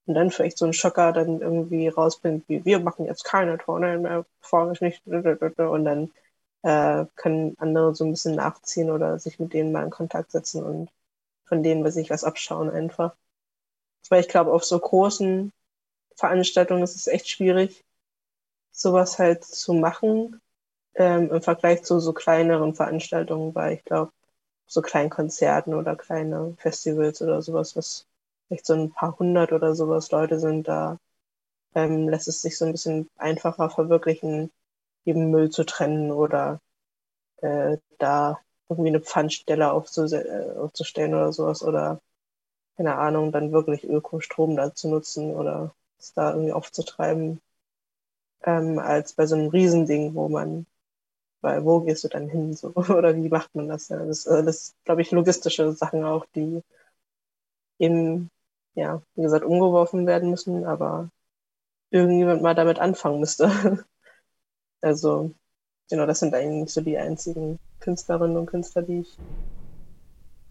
und dann vielleicht so einen Schocker dann irgendwie rausbringt, wie wir machen jetzt keine Tourneen mehr, ich nicht und dann äh, können andere so ein bisschen nachziehen oder sich mit denen mal in Kontakt setzen und von denen sich was abschauen einfach. Weil ich glaube, auf so großen Veranstaltungen ist es echt schwierig, sowas halt zu machen ähm, im Vergleich zu so kleineren Veranstaltungen, weil ich glaube, so kleinen Konzerten oder kleine Festivals oder sowas, was vielleicht so ein paar hundert oder sowas Leute sind, da ähm, lässt es sich so ein bisschen einfacher verwirklichen, eben Müll zu trennen oder äh, da irgendwie eine Pfandstelle äh, aufzustellen oder sowas oder keine Ahnung, dann wirklich Ökostrom da zu nutzen oder es da irgendwie aufzutreiben, ähm, als bei so einem Riesending, wo man weil wo gehst du dann hin? So? Oder wie macht man das? Das, äh, das glaube ich, logistische Sachen auch, die eben, ja, wie gesagt, umgeworfen werden müssen, aber irgendjemand mal damit anfangen müsste. also, genau, das sind eigentlich so die einzigen Künstlerinnen und Künstler, die ich,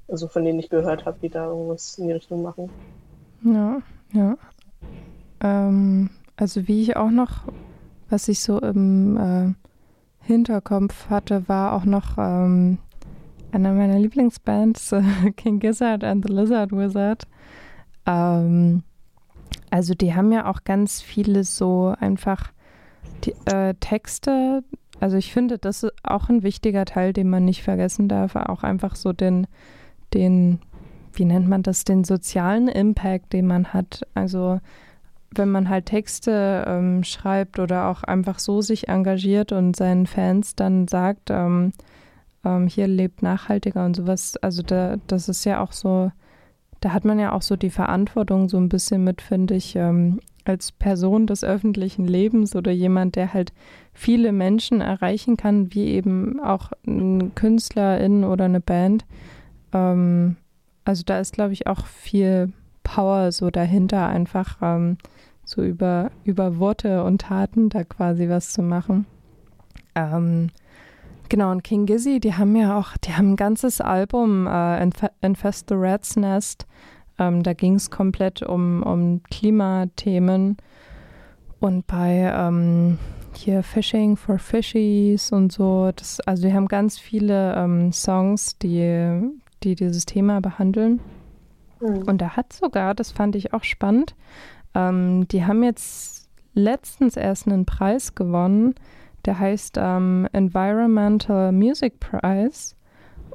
also von denen ich gehört habe, die da irgendwas in die Richtung machen. Ja, ja. Ähm, also wie ich auch noch, was ich so im äh, Hinterkopf hatte, war auch noch ähm, einer meiner Lieblingsbands, King Gizzard and the Lizard Wizard. Ähm, also die haben ja auch ganz viele so einfach die, äh, Texte. Also ich finde, das ist auch ein wichtiger Teil, den man nicht vergessen darf. Auch einfach so den, den, wie nennt man das, den sozialen Impact, den man hat. Also wenn man halt Texte ähm, schreibt oder auch einfach so sich engagiert und seinen Fans dann sagt, ähm, ähm, hier lebt nachhaltiger und sowas, also da, das ist ja auch so, da hat man ja auch so die Verantwortung so ein bisschen mit, finde ich, ähm, als Person des öffentlichen Lebens oder jemand, der halt viele Menschen erreichen kann, wie eben auch ein Künstlerin oder eine Band. Ähm, also da ist, glaube ich, auch viel Power so dahinter, einfach ähm, so über, über Worte und Taten da quasi was zu machen. Ähm, genau, und King Gizzy, die haben ja auch, die haben ein ganzes Album, äh, Inf Infest the Rat's Nest. Ähm, da ging es komplett um, um Klimathemen. Und bei ähm, hier Fishing for Fishies und so, das, also die haben ganz viele ähm, Songs, die, die dieses Thema behandeln. Mhm. Und er hat sogar, das fand ich auch spannend, ähm, die haben jetzt letztens erst einen Preis gewonnen, der heißt ähm, Environmental Music Prize.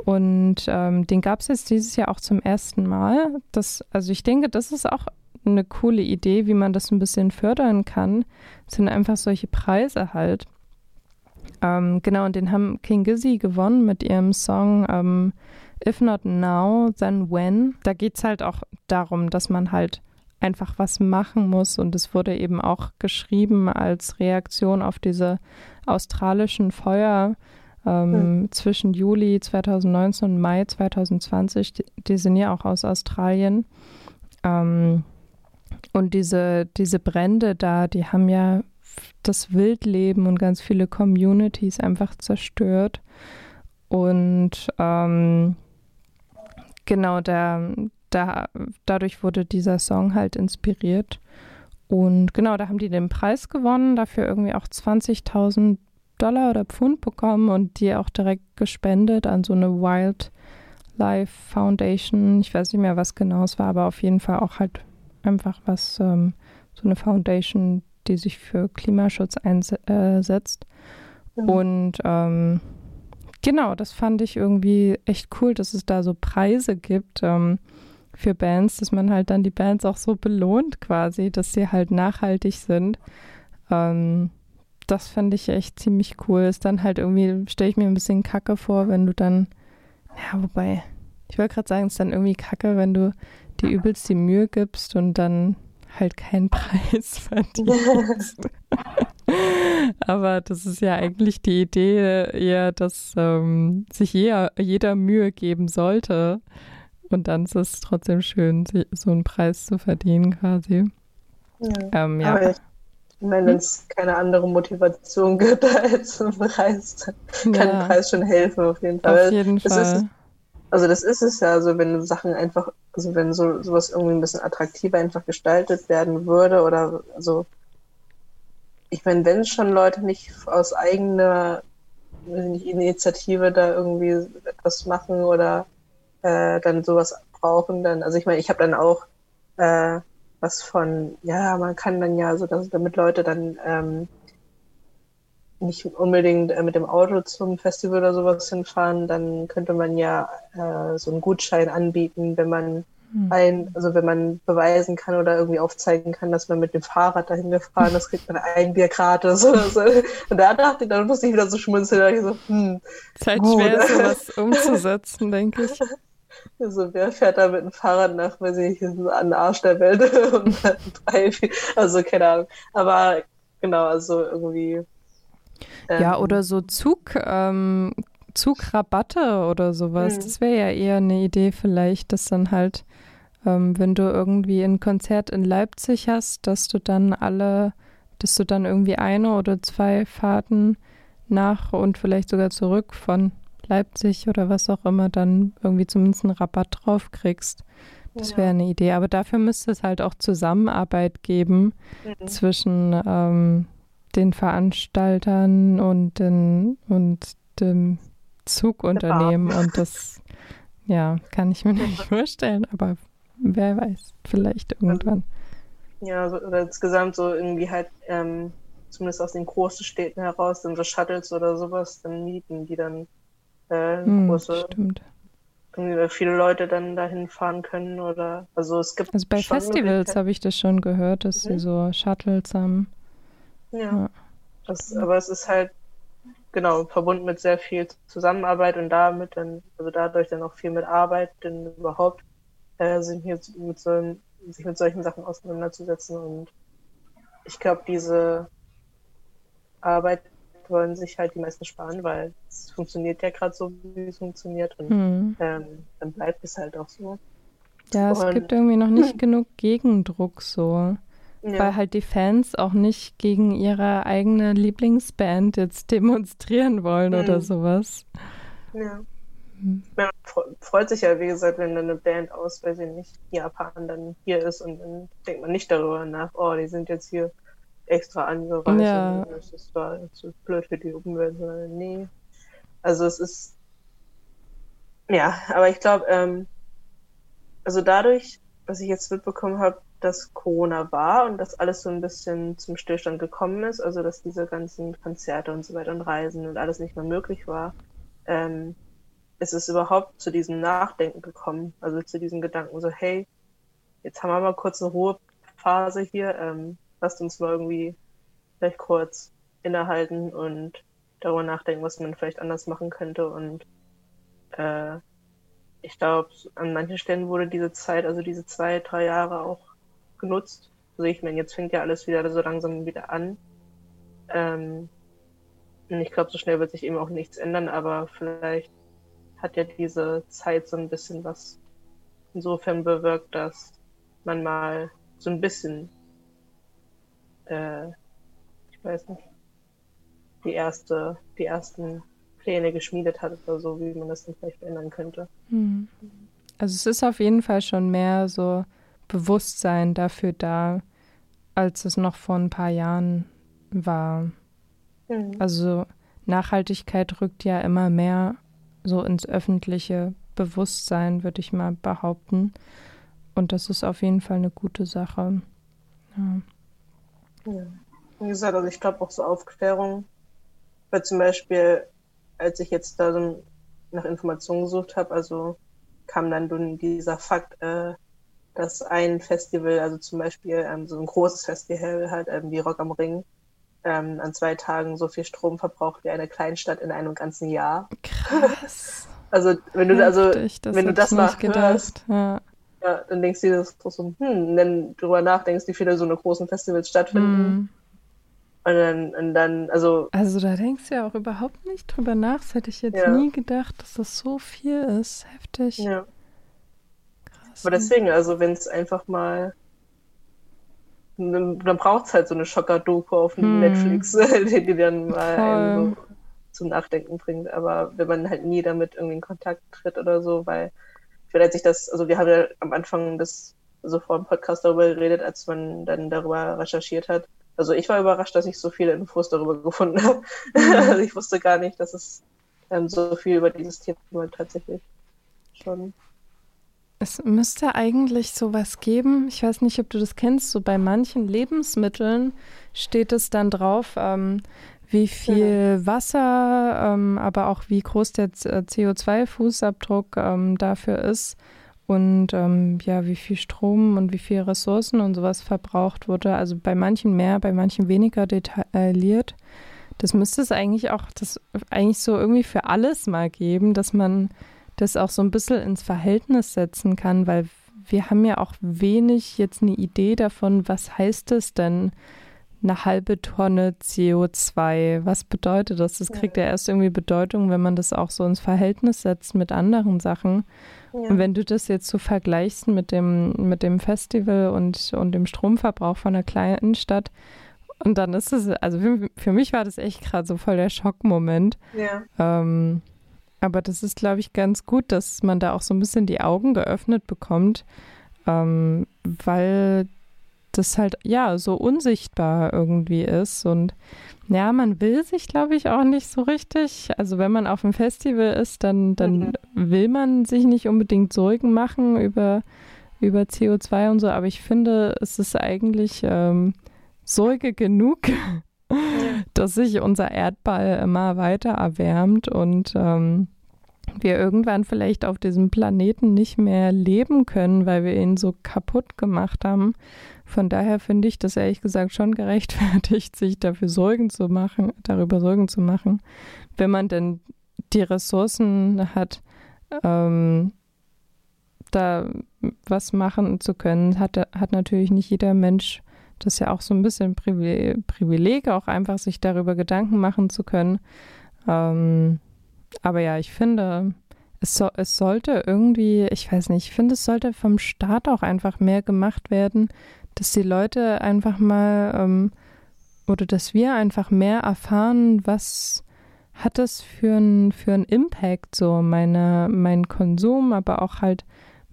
Und ähm, den gab es jetzt dieses Jahr auch zum ersten Mal. Das, also ich denke, das ist auch eine coole Idee, wie man das ein bisschen fördern kann. Das sind einfach solche Preise halt. Ähm, genau, und den haben King Gizzy gewonnen mit ihrem Song ähm, If Not Now, Then When. Da geht es halt auch darum, dass man halt einfach was machen muss. Und es wurde eben auch geschrieben als Reaktion auf diese australischen Feuer ähm, mhm. zwischen Juli 2019 und Mai 2020. Die, die sind ja auch aus Australien. Ähm, und diese, diese Brände da, die haben ja das Wildleben und ganz viele Communities einfach zerstört. Und ähm, genau, da, da, dadurch wurde dieser Song halt inspiriert. Und genau, da haben die den Preis gewonnen, dafür irgendwie auch 20.000 Dollar oder Pfund bekommen und die auch direkt gespendet an so eine Wildlife Foundation. Ich weiß nicht mehr, was genau es war, aber auf jeden Fall auch halt einfach was, ähm, so eine Foundation, die sich für Klimaschutz einsetzt. Äh, mhm. Und ähm, genau, das fand ich irgendwie echt cool, dass es da so Preise gibt ähm, für Bands, dass man halt dann die Bands auch so belohnt quasi, dass sie halt nachhaltig sind. Ähm, das fand ich echt ziemlich cool. Ist dann halt irgendwie, stelle ich mir ein bisschen kacke vor, wenn du dann, ja, wobei, ich wollte gerade sagen, es ist dann irgendwie kacke, wenn du dir übelst die Mühe gibst und dann halt keinen Preis verdienst. Aber das ist ja eigentlich die Idee eher, dass ähm, sich jeder, jeder Mühe geben sollte. Und dann ist es trotzdem schön, so einen Preis zu verdienen quasi. Ja. Ähm, ja. Aber ich meine, wenn es keine andere Motivation gibt als ein Preis, kann ja. ein Preis schon helfen auf jeden Fall. Auf jeden Fall. Ist, also das ist es ja, also wenn Sachen einfach, also wenn so sowas irgendwie ein bisschen attraktiver einfach gestaltet werden würde oder also ich meine, wenn schon Leute nicht aus eigener nicht, Initiative da irgendwie etwas machen oder äh, dann sowas brauchen, dann, also ich meine, ich habe dann auch äh, was von, ja, man kann dann ja so, dass, damit Leute dann ähm, nicht unbedingt äh, mit dem Auto zum Festival oder sowas hinfahren, dann könnte man ja äh, so einen Gutschein anbieten, wenn man hm. ein, also wenn man beweisen kann oder irgendwie aufzeigen kann, dass man mit dem Fahrrad dahin gefahren ist, kriegt man ein Bier gratis oder so. Und da dachte ich, dann musste ich wieder so schmunzeln, da ich so, hm. Es ist halt gut. schwer, sowas umzusetzen, denke ich. Also wer fährt da mit dem Fahrrad nach, weiß ich nicht, an den Arsch der Welt und drei, also keine Ahnung. Aber genau, also irgendwie ja, ähm, oder so Zug, ähm, Zugrabatte oder sowas. Mhm. Das wäre ja eher eine Idee vielleicht, dass dann halt, ähm, wenn du irgendwie ein Konzert in Leipzig hast, dass du dann alle, dass du dann irgendwie eine oder zwei Fahrten nach und vielleicht sogar zurück von Leipzig oder was auch immer dann irgendwie zumindest einen Rabatt drauf kriegst. Das wäre eine Idee. Aber dafür müsste es halt auch Zusammenarbeit geben mhm. zwischen ähm, den Veranstaltern und, den, und dem Zugunternehmen. Und das, ja, kann ich mir nicht vorstellen, aber wer weiß, vielleicht irgendwann. Ja, so, oder insgesamt so irgendwie halt, ähm, zumindest aus den großen Städten heraus, dann so Shuttles oder sowas dann mieten, die dann äh, hm, große, stimmt. viele Leute dann dahin fahren können oder, also es gibt Also bei Festivals habe ich das schon gehört, dass mhm. sie so Shuttles haben. Ja. ja. Das, aber es ist halt genau verbunden mit sehr viel Zusammenarbeit und damit dann, also dadurch dann auch viel mit Arbeit, denn überhaupt äh, sind hier mit so, sich mit solchen Sachen auseinanderzusetzen und ich glaube, diese Arbeit wollen sich halt die meisten sparen, weil es funktioniert ja gerade so, wie es funktioniert und mhm. ähm, dann bleibt es halt auch so. Ja, es und, gibt irgendwie noch nicht genug Gegendruck so. Ja. Weil halt die Fans auch nicht gegen ihre eigene Lieblingsband jetzt demonstrieren wollen mhm. oder sowas. Ja. Mhm. Man freut sich ja, wie gesagt, wenn dann eine Band aus, weiß ich nicht, Japan dann hier ist und dann denkt man nicht darüber nach, oh, die sind jetzt hier extra angereist ja. das war zu blöd für die Umwelt, sondern nee. Also es ist ja, aber ich glaube, ähm, also dadurch, was ich jetzt mitbekommen habe, dass Corona war und dass alles so ein bisschen zum Stillstand gekommen ist, also dass diese ganzen Konzerte und so weiter und Reisen und alles nicht mehr möglich war, ähm, ist es überhaupt zu diesem Nachdenken gekommen, also zu diesem Gedanken so, hey, jetzt haben wir mal kurz eine Ruhephase hier, ähm, lasst uns mal irgendwie vielleicht kurz innehalten und darüber nachdenken, was man vielleicht anders machen könnte und äh, ich glaube, an manchen Stellen wurde diese Zeit, also diese zwei, drei Jahre auch genutzt. Also ich meine, jetzt fängt ja alles wieder so langsam wieder an. Ähm, und ich glaube, so schnell wird sich eben auch nichts ändern, aber vielleicht hat ja diese Zeit so ein bisschen was insofern bewirkt, dass man mal so ein bisschen, äh, ich weiß nicht, die erste, die ersten Pläne geschmiedet hat oder so, wie man das dann vielleicht verändern könnte. Hm. Also es ist auf jeden Fall schon mehr so Bewusstsein dafür da, als es noch vor ein paar Jahren war. Mhm. Also Nachhaltigkeit rückt ja immer mehr so ins öffentliche Bewusstsein, würde ich mal behaupten. Und das ist auf jeden Fall eine gute Sache. Ja. Ja. Wie gesagt, also ich glaube auch so Aufklärung, weil zum Beispiel, als ich jetzt da so nach Informationen gesucht habe, also kam dann dieser Fakt, äh, dass ein Festival, also zum Beispiel ähm, so ein großes Festival halt ähm, wie Rock am Ring, ähm, an zwei Tagen so viel Strom verbraucht wie eine Kleinstadt in einem ganzen Jahr. Krass. also wenn du also das wenn du das mal hörst, ja. Ja. dann denkst du dir das so, hm, dann drüber nachdenkst, wie viele so eine großen Festivals stattfinden. Mm. Und dann, und dann, also. Also da denkst du ja auch überhaupt nicht drüber nach. Das hätte ich jetzt ja. nie gedacht, dass das so viel ist. Heftig. Ja. Aber deswegen, also wenn es einfach mal dann braucht es halt so eine Schocker-Doku auf hm. Netflix, die, die dann mal so zum Nachdenken bringt. Aber wenn man halt nie damit irgendwie in Kontakt tritt oder so, weil vielleicht sich das, also wir haben ja am Anfang das so vor dem Podcast darüber geredet, als man dann darüber recherchiert hat. Also ich war überrascht, dass ich so viele Infos darüber gefunden habe. Also ich wusste gar nicht, dass es ähm, so viel über dieses Thema tatsächlich schon es müsste eigentlich sowas geben. Ich weiß nicht, ob du das kennst. So bei manchen Lebensmitteln steht es dann drauf, ähm, wie viel ja. Wasser, ähm, aber auch wie groß der äh, CO2-Fußabdruck ähm, dafür ist und ähm, ja, wie viel Strom und wie viel Ressourcen und sowas verbraucht wurde. Also bei manchen mehr, bei manchen weniger detailliert. Das müsste es eigentlich auch, das eigentlich so irgendwie für alles mal geben, dass man das auch so ein bisschen ins Verhältnis setzen kann, weil wir haben ja auch wenig jetzt eine Idee davon, was heißt es denn, eine halbe Tonne CO2. Was bedeutet das? Das kriegt ja. erst irgendwie Bedeutung, wenn man das auch so ins Verhältnis setzt mit anderen Sachen. Ja. Und wenn du das jetzt so vergleichst mit dem, mit dem Festival und, und dem Stromverbrauch von einer kleinen Stadt, und dann ist es, also für, für mich war das echt gerade so voll der Schockmoment. Ja. Ähm, aber das ist, glaube ich, ganz gut, dass man da auch so ein bisschen die Augen geöffnet bekommt, ähm, weil das halt ja so unsichtbar irgendwie ist. Und ja, man will sich, glaube ich, auch nicht so richtig. Also wenn man auf einem Festival ist, dann, dann mhm. will man sich nicht unbedingt Sorgen machen über, über CO2 und so. Aber ich finde, es ist eigentlich ähm, Sorge genug, dass sich unser Erdball immer weiter erwärmt und ähm, wir irgendwann vielleicht auf diesem Planeten nicht mehr leben können, weil wir ihn so kaputt gemacht haben. Von daher finde ich das ehrlich gesagt schon gerechtfertigt, sich dafür Sorgen zu machen, darüber Sorgen zu machen, wenn man denn die Ressourcen hat, ähm, da was machen zu können, hat, hat natürlich nicht jeder Mensch das ist ja auch so ein bisschen Privileg, auch einfach sich darüber Gedanken machen zu können. Ähm, aber ja, ich finde, es, so, es sollte irgendwie, ich weiß nicht, ich finde, es sollte vom Staat auch einfach mehr gemacht werden, dass die Leute einfach mal ähm, oder dass wir einfach mehr erfahren, was hat es für einen für Impact, so meine, mein Konsum, aber auch halt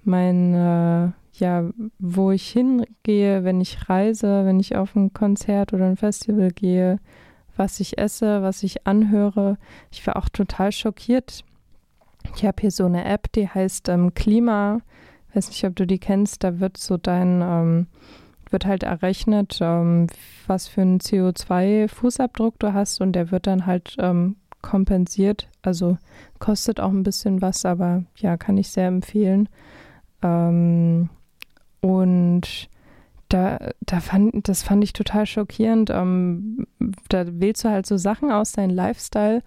mein, äh, ja, wo ich hingehe, wenn ich reise, wenn ich auf ein Konzert oder ein Festival gehe, was ich esse, was ich anhöre. Ich war auch total schockiert. Ich habe hier so eine App, die heißt ähm, Klima. weiß nicht, ob du die kennst, da wird so dein, ähm, wird halt errechnet, ähm, was für einen CO2-Fußabdruck du hast und der wird dann halt ähm, kompensiert. Also kostet auch ein bisschen was, aber ja, kann ich sehr empfehlen. Ähm, und da, da fand, das fand ich total schockierend. Ähm, da wählst du halt so Sachen aus, deinem Lifestyle.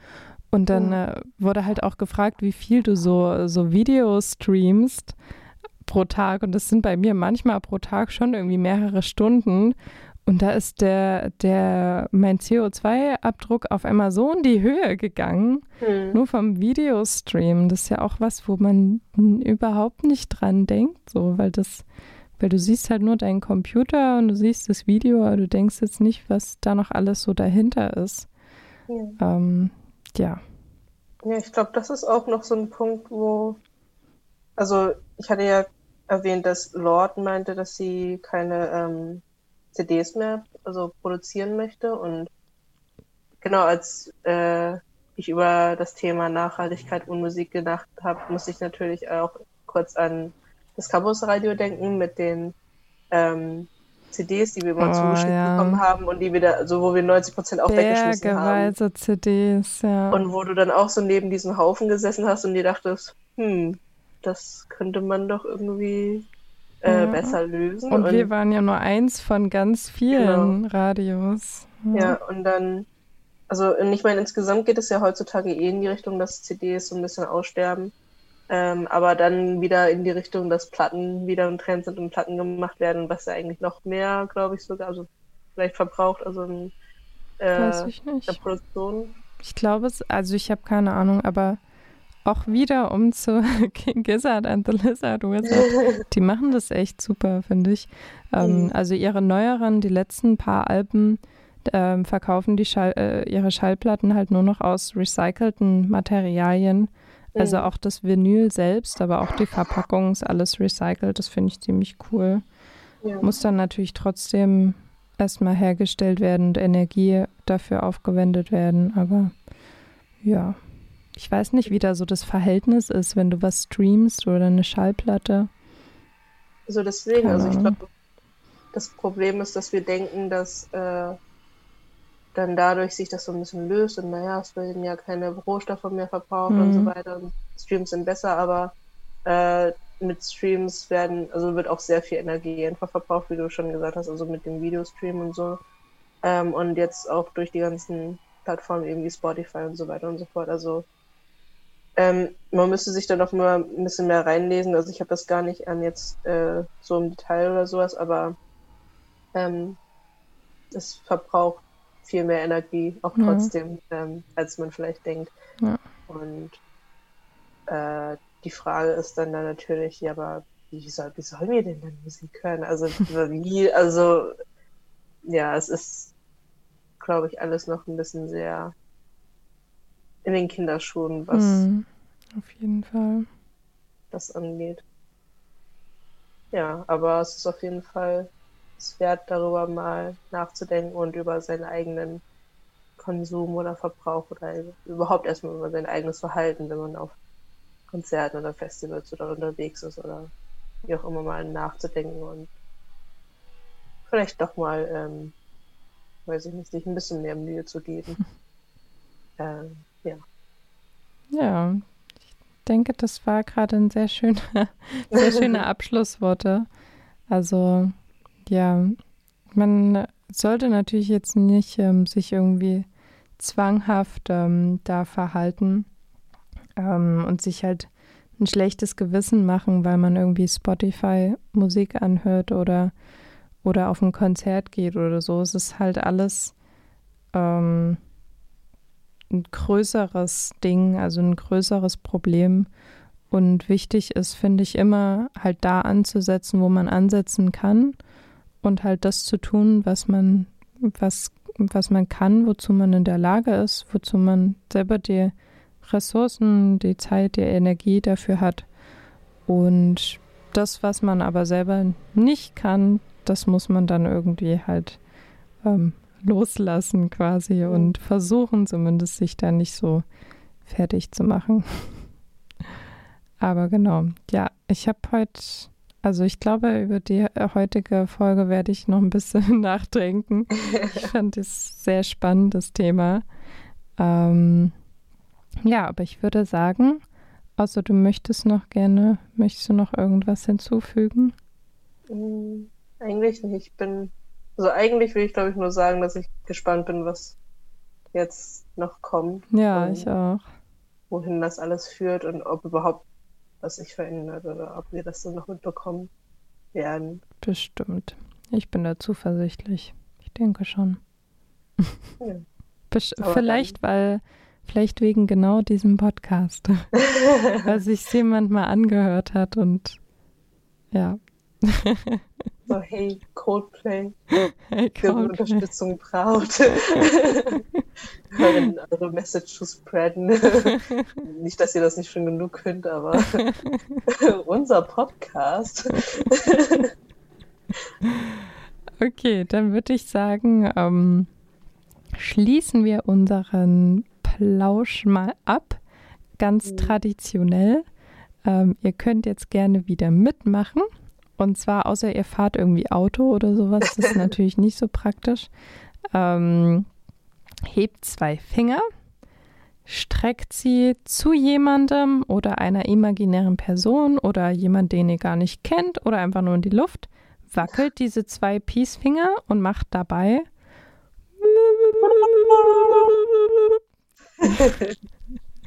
Und dann äh, wurde halt auch gefragt, wie viel du so, so Videos streamst pro Tag. Und das sind bei mir manchmal pro Tag schon irgendwie mehrere Stunden. Und da ist der, der, mein CO2-Abdruck auf Amazon die Höhe gegangen, hm. nur vom Videostream. Das ist ja auch was, wo man überhaupt nicht dran denkt, so, weil das, weil du siehst halt nur deinen Computer und du siehst das Video, aber du denkst jetzt nicht, was da noch alles so dahinter ist. Ja. Ähm, ja. Ja, ich glaube, das ist auch noch so ein Punkt, wo, also ich hatte ja erwähnt, dass Lord meinte, dass sie keine ähm, CDs mehr also produzieren möchte. Und genau als äh, ich über das Thema Nachhaltigkeit und Musik gedacht habe, muss ich natürlich auch kurz an das Campus Radio denken mit den ähm, CDs, die wir immer oh, zugeschickt ja. bekommen haben und die wieder, also wo wir 90 Prozent auch weggeschmissen haben. CDs, ja. Und wo du dann auch so neben diesem Haufen gesessen hast und dir dachtest, hm, das könnte man doch irgendwie äh, ja. besser lösen. Und, und, wir waren ja nur eins von ganz vielen genau. Radios. Ja. ja, und dann, also ich meine, insgesamt geht es ja heutzutage eh in die Richtung, dass CDs so ein bisschen aussterben. Ähm, aber dann wieder in die Richtung, dass Platten wieder ein Trend sind und Platten gemacht werden, was ja eigentlich noch mehr, glaube ich, sogar, also vielleicht verbraucht, also in äh, der Produktion. Ich glaube es, also ich habe keine Ahnung, aber auch wieder um zu King Gizzard and the Lizard Wizard. Die machen das echt super, finde ich. Ähm, mhm. Also ihre neueren, die letzten paar Alben ähm, verkaufen die Schall, äh, ihre Schallplatten halt nur noch aus recycelten Materialien. Also mhm. auch das Vinyl selbst, aber auch die Verpackung ist alles recycelt. Das finde ich ziemlich cool. Ja. Muss dann natürlich trotzdem erstmal hergestellt werden und Energie dafür aufgewendet werden. Aber ja, ich weiß nicht, wie da so das Verhältnis ist, wenn du was streamst oder eine Schallplatte. So deswegen, Keine also ich glaube, das Problem ist, dass wir denken, dass äh, dann dadurch sich das so ein bisschen löst und naja, es werden ja keine Rohstoffe mehr verbraucht mhm. und so mhm. weiter und Streams sind besser, aber äh, mit Streams werden, also wird auch sehr viel Energie einfach verbraucht, wie du schon gesagt hast, also mit dem Videostream und so. Ähm, und jetzt auch durch die ganzen Plattformen eben wie Spotify und so weiter und so fort. Also ähm, man müsste sich da noch mal ein bisschen mehr reinlesen. Also ich habe das gar nicht an jetzt äh, so im Detail oder sowas, aber ähm, es verbraucht viel mehr Energie, auch mhm. trotzdem, ähm, als man vielleicht denkt. Ja. Und äh, die Frage ist dann, dann natürlich, ja, aber wie, soll, wie sollen wir denn dann Musik hören? Also wie, also ja, es ist, glaube ich, alles noch ein bisschen sehr in den Kinderschuhen, was mhm, auf jeden Fall das angeht. Ja, aber es ist auf jeden Fall es wert, darüber mal nachzudenken und über seinen eigenen Konsum oder Verbrauch oder überhaupt erstmal über sein eigenes Verhalten, wenn man auf Konzerten oder Festivals oder unterwegs ist oder wie auch immer mal nachzudenken und vielleicht doch mal, ähm, weiß ich nicht, sich ein bisschen mehr Mühe zu geben. ähm, ja. Ja, ich denke, das war gerade ein sehr schöner, sehr schöne Abschlussworte. Also, ja, man sollte natürlich jetzt nicht ähm, sich irgendwie zwanghaft ähm, da verhalten ähm, und sich halt ein schlechtes Gewissen machen, weil man irgendwie Spotify Musik anhört oder, oder auf ein Konzert geht oder so. Es ist halt alles ähm, ein größeres Ding, also ein größeres Problem. Und wichtig ist, finde ich, immer halt da anzusetzen, wo man ansetzen kann und halt das zu tun, was man, was, was man kann, wozu man in der Lage ist, wozu man selber die Ressourcen, die Zeit, die Energie dafür hat. Und das, was man aber selber nicht kann, das muss man dann irgendwie halt ähm, loslassen quasi mhm. und versuchen zumindest sich da nicht so fertig zu machen. Aber genau, ja, ich habe heute Also ich glaube, über die heutige Folge werde ich noch ein bisschen nachdenken. Ich fand es sehr spannend, das Thema. Ähm, ja, aber ich würde sagen, außer du möchtest noch gerne, möchtest du noch irgendwas hinzufügen? Hm, eigentlich nicht. Ich bin, also eigentlich will ich glaube ich nur sagen, dass ich gespannt bin, was jetzt noch kommt. Ja, ich auch. Wohin das alles führt und ob überhaupt was sich verändert oder ob wir das dann noch mitbekommen werden. Bestimmt. Ich bin da zuversichtlich. Ich denke schon. Ja. Vielleicht, weil, vielleicht wegen genau diesem Podcast. weil sich jemand mal angehört hat und ja. So, hey, Coldplay. Hey, Coldplay. Unterstützung braucht. Hören eure Message zu spreaden. nicht, dass ihr das nicht schon genug könnt, aber unser Podcast. okay, dann würde ich sagen, ähm, schließen wir unseren Plausch mal ab. Ganz mhm. traditionell. Ähm, ihr könnt jetzt gerne wieder mitmachen. Und zwar, außer ihr fahrt irgendwie Auto oder sowas, das ist natürlich nicht so praktisch. Ähm, hebt zwei Finger, streckt sie zu jemandem oder einer imaginären Person oder jemand, den ihr gar nicht kennt oder einfach nur in die Luft, wackelt diese zwei Peace-Finger und macht dabei